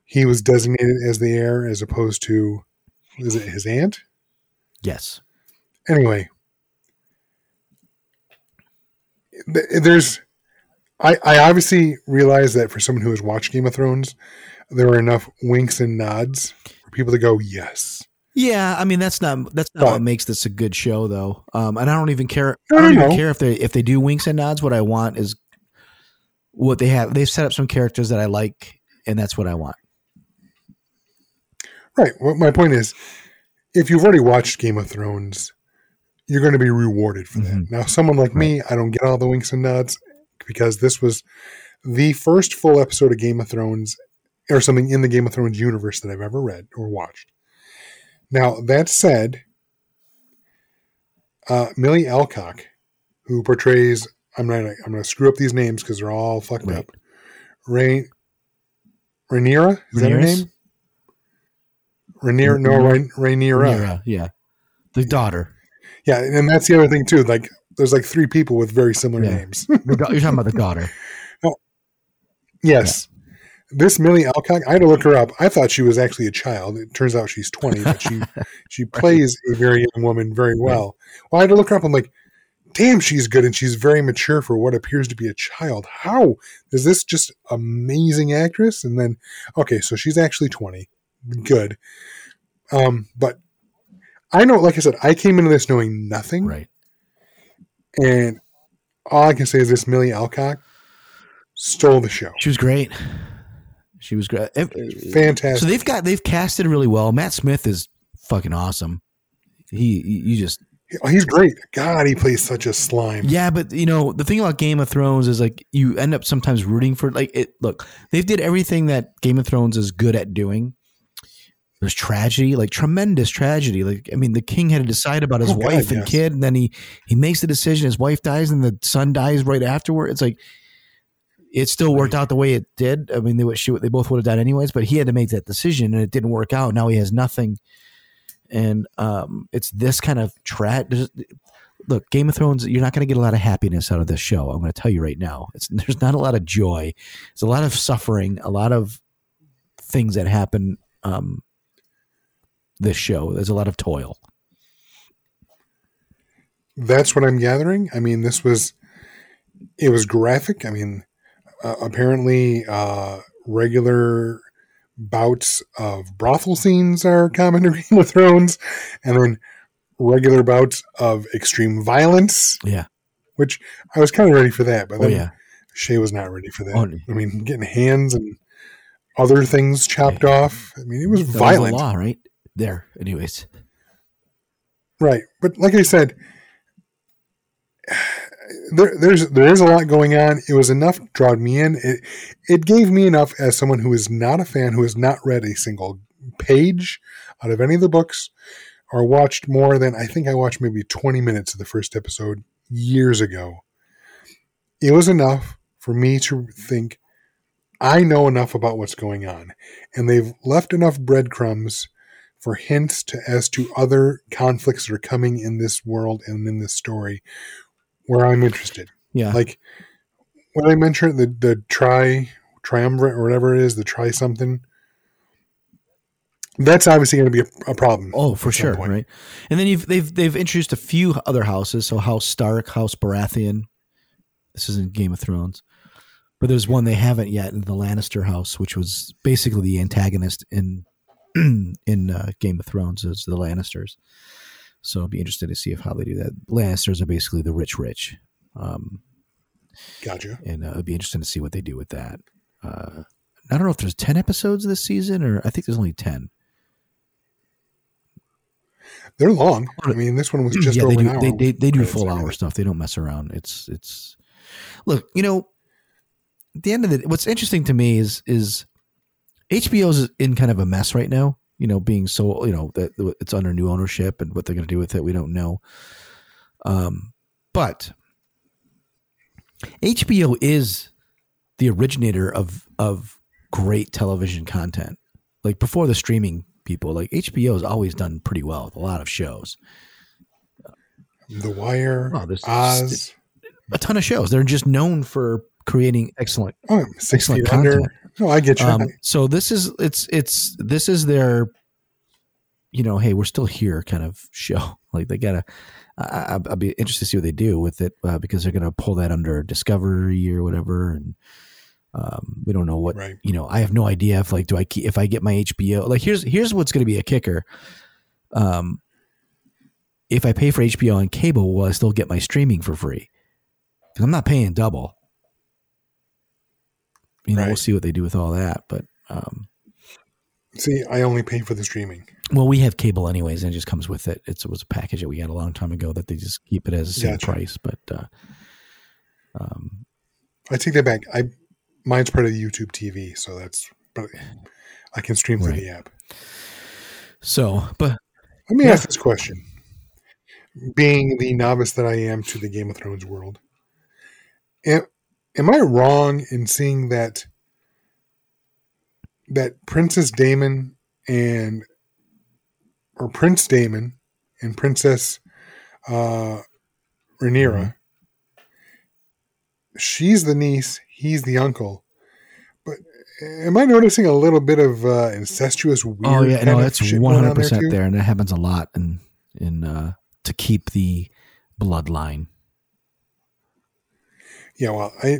he was designated as the heir as opposed to is it his aunt? Yes. Anyway, there's I I obviously realize that for someone who has watched Game of Thrones, there are enough winks and nods for people to go, "Yes." Yeah, I mean that's not that's not But- what makes this a good show, though. Um, and I don't even care. No, I don't even care if they if they do winks and nods. What I want is what they have. They've set up some characters that I like, and that's what I want. Right. What my point is, if you've already watched Game of Thrones, you're going to be rewarded for that. Mhm. Now, someone like me, I don't get all the winks and nods because this was the first full episode of Game of Thrones or something in the Game of Thrones universe that I've ever read or watched. Now, that said, uh, Milly Alcock, who portrays, I'm not, I'm going to screw up these names because they're all fucked Right. up. Rain, Rhaenyra, is that her name? Rhaenyra, no, Rhaen- Rhaenyra. Rhaenyra, yeah, the daughter. Yeah, and that's the other thing too. Like, there's like three people with very similar Yeah. names. You're talking about the daughter. yes, this Milly Alcock. I had to look her up. I thought she was actually a child. It turns out she's 20, but she she plays a very young woman very well. Well, I had to look her up. I'm like, damn, she's good, and she's very mature for what appears to be a child. How is this just amazing actress? And then, okay, so she's actually 20. Good. Um, but I know, like I said, I came into this knowing nothing. Right. And all I can say is this Milly Alcock stole the show. She was great. She was great. Fantastic. So they've got they've casted really well. Matt Smith is fucking awesome. He you just He's great. God, he plays such a slime. Yeah, but you know the thing about Game of Thrones is like you end up sometimes rooting for like it. Look, they've did everything that Game of Thrones is good at doing. There's tragedy, like tremendous tragedy. Like I mean, the king had to decide about his Oh, God, wife and yes. kid, and then he he makes the decision. His wife dies, and the son dies right afterward. It's like it still worked out the way it did. I mean, they would. They both would have died anyways, but he had to make that decision, and it didn't work out. Now he has nothing, and um, it's this kind of tra- look, Game of Thrones, you're not going to get a lot of happiness out of this show. I'm going to tell you right now. It's there's not a lot of joy. It's a lot of suffering, a lot of things that happen um this show. There's a lot of toil. That's what I'm gathering. I mean, this was, it was graphic. I mean, uh, apparently, uh, regular bouts of brothel scenes are common to Game of Thrones, and then regular bouts of extreme violence, Yeah. which I was kind of ready for that, but Oh then yeah. Shay was not ready for that. Oh, I mean, getting hands and other things chopped off. I mean, it was That was the violent. law, right? There. Anyways. Right, but like I said, there, there's there is a lot going on. It was enough drawed me in. It it gave me enough as someone who is not a fan, who has not read a single page out of any of the books, or watched more than I think I watched maybe 20 minutes of the first episode years ago. It was enough for me to think I know enough about what's going on, and they've left enough breadcrumbs for hints to as to other conflicts that are coming in this world and in this story where I'm interested. Yeah. Like when I mentioned the the tri triumvirate or whatever it is, the try something. That's obviously going to be a, a problem. Oh, for sure, point. right? And then you've they've they've introduced a few other houses. So House Stark, House Baratheon. This isn't Game of Thrones, but there's one they haven't yet in the Lannister house, which was basically the antagonist in in uh, Game of Thrones is the Lannisters. So I'll be interested to see if how they do that. Lannisters are basically the rich, rich, um, Gotcha. and uh, it'd be interesting to see what they do with that. Uh, I don't know if there's ten episodes this season, or I think there's only ten. They're long. I mean, this one was just yeah, over they do. an hour. They, they, they do full hour stuff. They don't mess around. It's it's. Look, you know, at the end of the what's interesting to me is is HBO's is in kind of a mess right now. You know, being so you know that it's under new ownership and what they're going to do with it, we don't know. Um, but HBO is the originator of of great television content. Like before the streaming people, like HBO has always done pretty well with a lot of shows. The Wire, Oh, Oz, a ton of shows. They're just known for creating excellent. oh, excellent Feet Under. No, I get you. Um, so this is it's it's this is their, you know, hey, we're still here kind of show. Like they gotta. I, I- I'll be interested to see what they do with it uh, because they're gonna pull that under Discovery or whatever, and um, we don't know what right. you know. I have no idea if like do I keep if I get my HBO. Like here's here's what's gonna be a kicker. Um, if I pay for HBO on cable, will I still get my streaming for free? Because I'm not paying double. You know, we'll see what they do with all that. But um, See, I only pay for the streaming. well, we have cable anyways, and it just comes with it. It's, it was a package that we had a long time ago that they just keep it as the same Gotcha. price. But uh, um, I take that back. I mine's part of the YouTube TV, so that's but I can stream through Right. the app. so, but Let me Yeah. ask this question. Being the novice that I am to the Game of Thrones world, am, am I wrong in seeing that that Princess Daemon and or Prince Daemon and Princess uh, Rhaenyra, she's the niece, he's the uncle. But am I noticing a little bit of uh, incestuous weird? oh yeah, no, that's one hundred percent there, and that happens a lot in in uh, to keep the bloodline. Yeah, well, I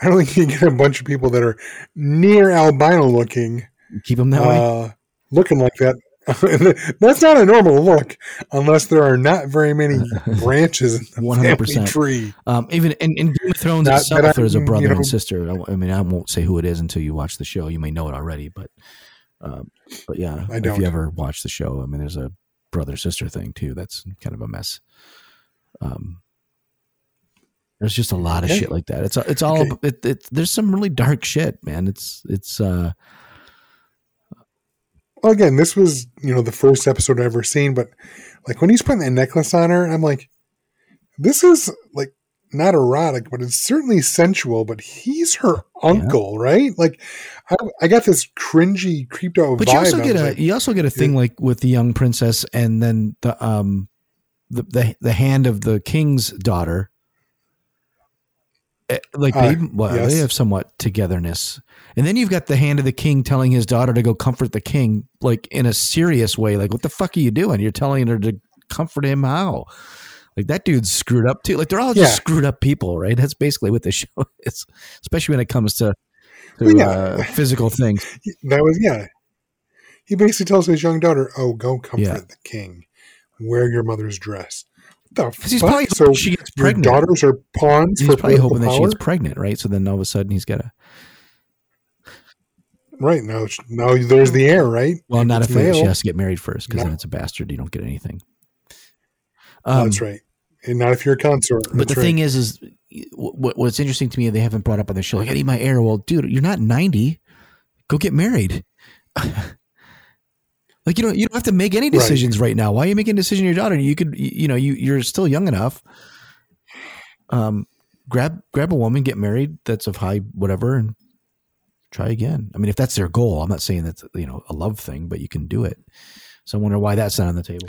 I don't think you get a bunch of people that are near albino looking, Keep them that way. uh, looking like that. That's not a normal look unless there are not very many branches in the 100%. family tree. Um, even in, in Game of Thrones Not itself, there's a brother you know- and sister. I mean, I won't say who it is until you watch the show. You may know it already, but um, but yeah, I if you ever watch the show, I mean, there's a brother sister thing too. That's kind of a mess. Um, there's just a lot of shit like that. It's it's all Okay. it, it, there's some really dark shit, man. It's it's uh Well, again, this was you know the first episode I've ever seen, but like when he's putting that necklace on her, I'm like, this is like not erotic, but it's certainly sensual. But he's her uncle, right? Like, I, I got this cringy, creeped out But vibe. you also get a like, you also get a thing like with the young princess and then the um the the, the hand of the king's daughter. Eh, Like they, Uh, well, yes. they have somewhat togetherness, and then you've got the hand of the king telling his daughter to go comfort the king, like in a serious way. Like, what the fuck are you doing? You're telling her to comfort him how? Like that dude's screwed up too. Like they're all just Yeah. screwed up people, right? That's basically what the show is, especially when it comes to, to Well, yeah. uh, physical things. that was yeah. He basically tells his young daughter, "Oh, go comfort Yeah. the king. Wear your mother's dress." The Because he's probably so she gets your pregnant. daughters are pawns He's probably hoping that she gets pregnant, right? So then all of a sudden he's got to. Right now, now there's the heir, right? Well, not if It's it, she has to get married first, because then it's a bastard. You don't get anything. Um, that's right. And not if you're a consort. But the thing is, is what, what's interesting to me, they haven't brought up on the show. Like, I need my heir. Well, dude, you're not 90. Go get married. like you don't you don't have to make any decisions right, now. Why are you making a decision your daughter? You could you you know you you're still young enough. Um, grab grab a woman, get married. That's of high whatever, and try again. I mean, if that's their goal, I'm not saying that's you know a love thing, but you can do it. So I wonder why that's not on the table.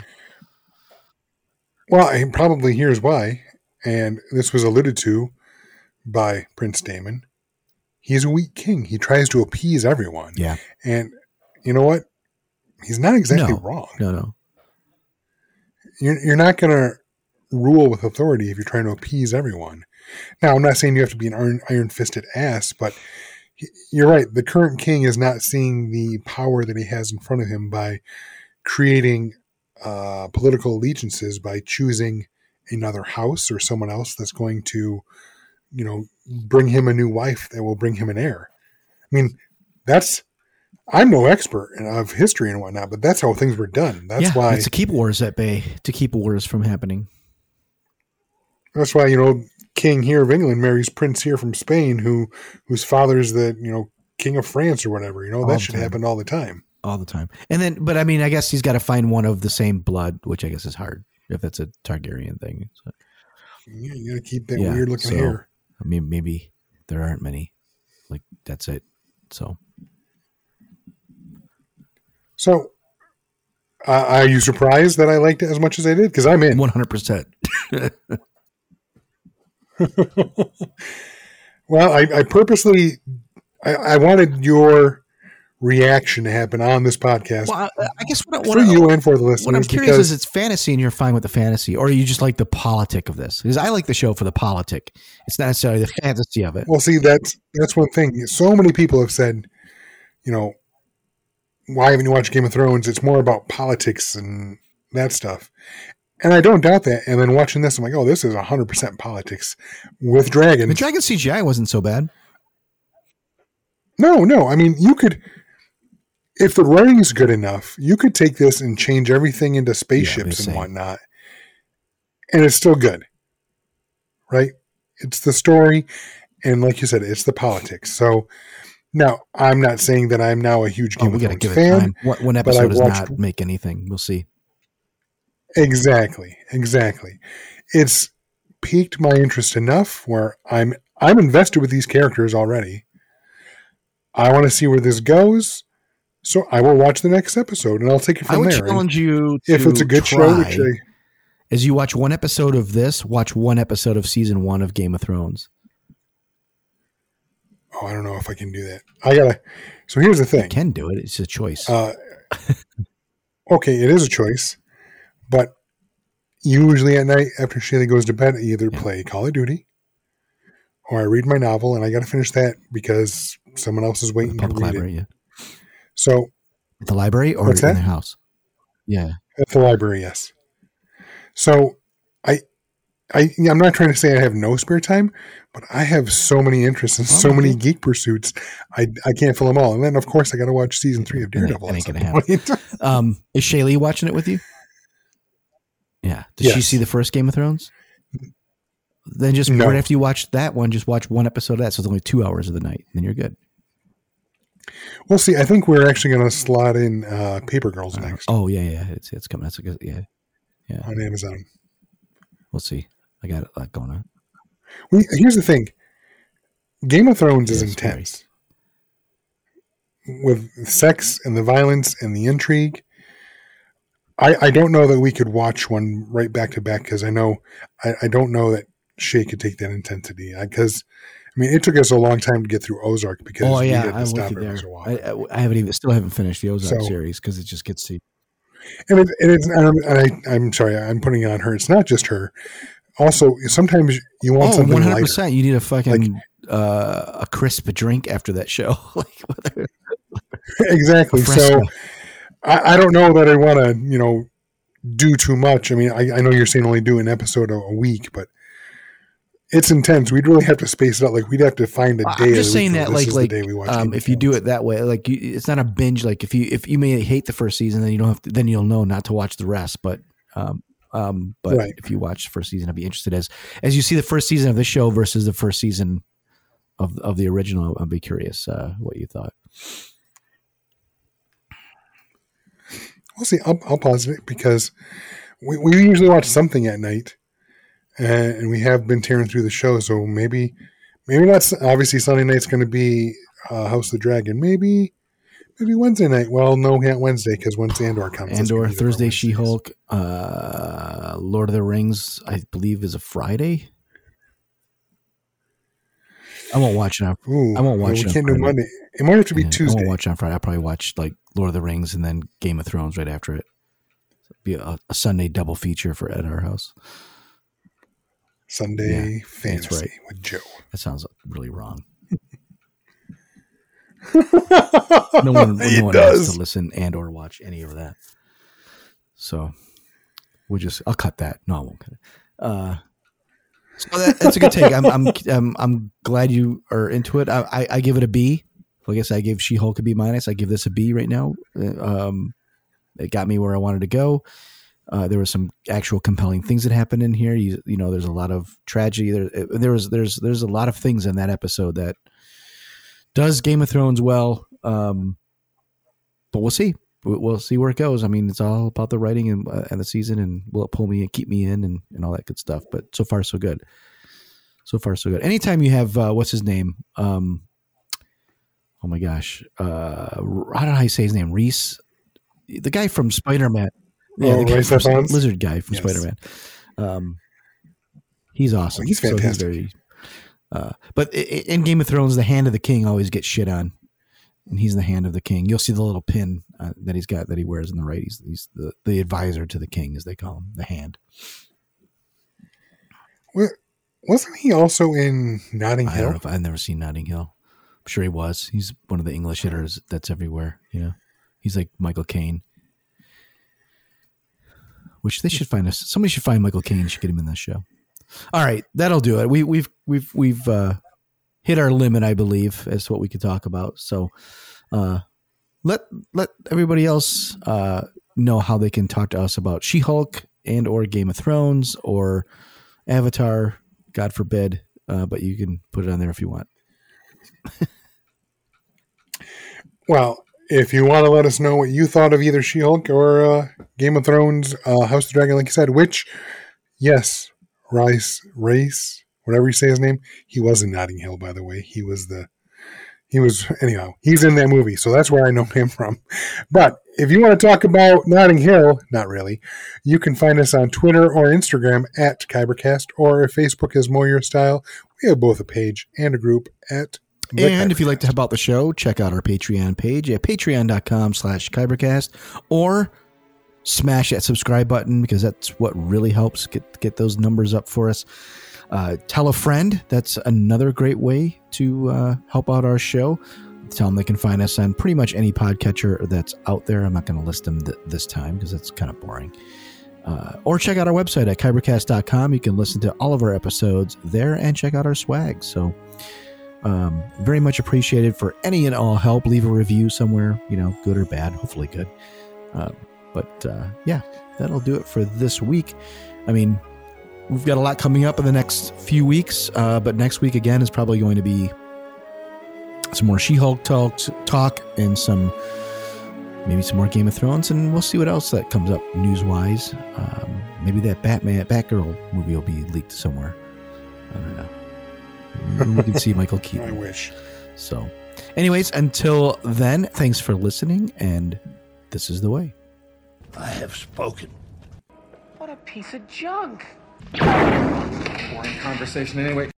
Well, and probably here's why, and this was alluded to by Prince Daemon. He's a weak king. He tries to appease everyone. Yeah. And you know what? He's not exactly No. wrong. No, no. You're, you're not going to rule with authority if you're trying to appease everyone. Now, I'm not saying you have to be an iron, iron fisted ass, but he- you're right. The current king is not seeing the power that he has in front of him by creating uh, political allegiances by choosing another house or someone else that's going to, you know, bring him a new wife that will bring him an heir. I mean, that's. I'm no expert of history and whatnot, but that's how things were done. That's yeah, why. it's to keep wars at bay, to keep wars from happening. That's why you know King here of England marries Prince here from Spain, who whose father's the you know King of France or whatever. You know All that should time. happen all the time. all the time. And then, but I mean, I guess he's got to find one of the same blood, which I guess is hard if that's a Targaryen thing. So, Yeah, you got to keep that Yeah, weird looking so- hair. I mean, maybe there aren't many. Like that's it. So So, uh, are you surprised that I liked it as much as I did? Because I'm in. one hundred percent. Well, I, I purposely I, I wanted your reaction to happen on this podcast Well, I, I guess what, I- for I- you and for the listeners. what I'm curious is, it's fantasy, and you're fine with the fantasy, or you just like the politic of this? Because I like the show for the politic. It's not necessarily the fantasy of it. Well, see, that's that's one thing. So many people have said, you know, why haven't you watched Game of Thrones? It's more about politics and that stuff. And I don't doubt that. And then watching this, I'm like, oh, this is 100% politics with dragons. The Dragon CGI wasn't so bad. no, no. I mean, you could, if the writing is good enough, you could take this and change everything into spaceships same. and whatnot. And it's still good. Right? It's the story. And like you said, it's the politics. So now I'm not saying that I'm now a huge Oh, Game we of got to Thrones give it fan. time. One, one episode does watched- not make anything. We'll see. Exactly, exactly. It's piqued my interest enough where I'm I'm invested with these characters already. I want to see where this goes, so I will watch the next episode and I'll take it I from would there. And challenge you to if it's a good show, which I, as you watch one episode of this, watch one episode of season one of Game of Thrones. Oh, I don't know if I can do that. I gotta. So here's the You thing. can do it. It's a choice. Uh, okay, it is a choice, but usually at night after Shaylee goes to bed, I either Yeah. play Call of Duty or I read my novel, and I got to finish that because someone else is the waiting to public read library, it. yeah. So At the library or in the house? Yeah. at the library, yes. So I, I'm not trying to say I have no spare time, but I have so many interests and so many geek pursuits. I, I can't fill them all. And then of course I got to watch season three of That ain't- Daredevil. that ain't gonna point. Um, is Shaylee watching it with you? Yeah. Did she see the first Game of Thrones? Then just No. right after you watch that one, just watch one episode of that. So it's only two hours of the night. Then you're good. We'll see. I think we're actually going to slot in uh, Paper Girls Uh, next oh yeah, yeah. It's it's coming. That's a good. yeah, Yeah, on Amazon. we'll see. I got a lot going on. We, here's the thing Game of Thrones is intense. With sex and the violence and the intrigue. I, I don't know that we could watch one right back to back because I know I, I don't know that Shay could take that intensity because I mean it took us a long time to get through Ozark because Oh yeah, I'm with you there. once in a while. I, I, I haven't even still haven't finished the Ozark So- series because it just gets to and, it, and it's and, I'm, and I, I'm sorry I'm putting it on her. It's not just her. Also, sometimes you want oh something 100 lighter. percent. You need a fucking uh, a crisp drink after that show. like whether exactly. So I, I don't know that I want to, you know, do too much. I mean, I, I know you're saying only do an episode a, a week, but it's intense. We'd really have to space it out. Like we'd have to find a day. I'm just saying that, like, the like day we watch um, if you do it that way, like you, it's not a binge. Like if you if you may hate the first season, then you don't have to. Then you'll know not to watch the rest. But um, um, but Right. if you watch the first season, I'd be interested as as you see the first season of the show versus the first season of of the original. I'd be curious uh, what you thought. we'll see. I'll, I'll pause it because we, we usually watch something at night, and, and we have been tearing through the show. So maybe maybe not. Obviously, Sunday night's going to be uh, House of the Dragon. Maybe, maybe Wednesday night. Well, no, not Wednesday because once Andor comes. Andor gonna be the Thursday, She Hulk, uh, Lord of the Rings. I believe is a Friday. I won't watch it on. Ooh, I won't well, watch We it on can't do Monday. It might have to be yeah, I won't watch it on Friday. I'll probably watch like Lord of the Rings and then Game of Thrones right after it. So be a, a Sunday double feature for at our house. Sunday Yeah, fantasy right. with Joe. That sounds really wrong. No one, no one has to listen and or watch any of that. So we'll just I'll cut that. No, I won't cut it. Uh, so that, that's a good take. I'm, I'm I'm I'm glad you are into it. I I, I give it a B. I guess I gave She Hulk a B minus. I give this a B right now. Uh, Um, it got me where I wanted to go. Uh, there were some actual compelling things that happened in here. You you know, there's a lot of tragedy. There there was there's there's a lot of things in that episode that does Game of Thrones well. Um, but we'll see. We- We'll see where it goes. I mean, it's all about the writing and, uh, and the season, and will it pull me and keep me in, and, and all that good stuff. But so far, so good. So far, so good. Anytime you have uh, what's his name? Um, oh my gosh, uh, I don't know how you say his name. Rhys, the guy from Spider Man. Oh, the guy from- lizard guy from Yes. Spider Man. Um, he's awesome. Oh, he's So fantastic. very, uh, but in Game of Thrones, the hand of the king always gets shit on, and he's the hand of the king. You'll see the little pin uh, that he's got that he wears in the right. He's, he's the the advisor to the king, as they call him, the hand. Wa- Wasn't he also in Notting I don't Hill? know if I've never seen Notting Hill. I'm sure he was. He's one of the English hitters that's everywhere. You know, he's like Michael Caine. Which they should find us. Somebody should find Michael Caine. Should get him in this show. All right, that'll do it. We, we've we've we've uh, hit our limit, I believe, as to what we could talk about. So, uh, let let everybody else uh, know how they can talk to us about She Hulk and or Game of Thrones or Avatar. God forbid, uh, but you can put it on there if you want. Well, if you want to let us know what you thought of either She Hulk or uh, Game of Thrones, uh, House of Dragon, like you said, which, yes, Rice, Race, whatever you say his name, he was in Notting Hill, by the way. He was the, he was, anyhow, he's in that movie, so that's where I know him from. But if you want to talk about Notting Hill, not really, you can find us on Twitter or Instagram at Kybercast, or if Facebook is more your style, we have both a page and a group at The and if you'd like to Kybercast. help out the show, check out our Patreon page at patreon.com slash kybercast or smash that subscribe button because that's what really helps get get those numbers up for us. Uh, tell a friend. That's another great way to uh, help out our show. Tell them they can find us on pretty much any podcatcher that's out there. I'm not going to list them th- this time because that's kind of boring. Uh, or check out our website at kybercast.com. You can listen to all of our episodes there and check out our swag. So, um, very much appreciated for any and all help. Leave a review somewhere, you know, good or bad, hopefully good. Uh, but uh, yeah, that'll do it for this week. I mean, we've got a lot coming up in the next few weeks, uh, but next week again is probably going to be some more She-Hulk talk, talk and some maybe some more Game of Thrones, and we'll see what else that comes up news-wise. Um, maybe that Batman, Batgirl movie will be leaked somewhere. I don't know. Maybe we can see Michael Keaton. I wish. So, anyways, until then, thanks for listening, and this is the way. I have spoken. What a piece of junk. Boring conversation anyway.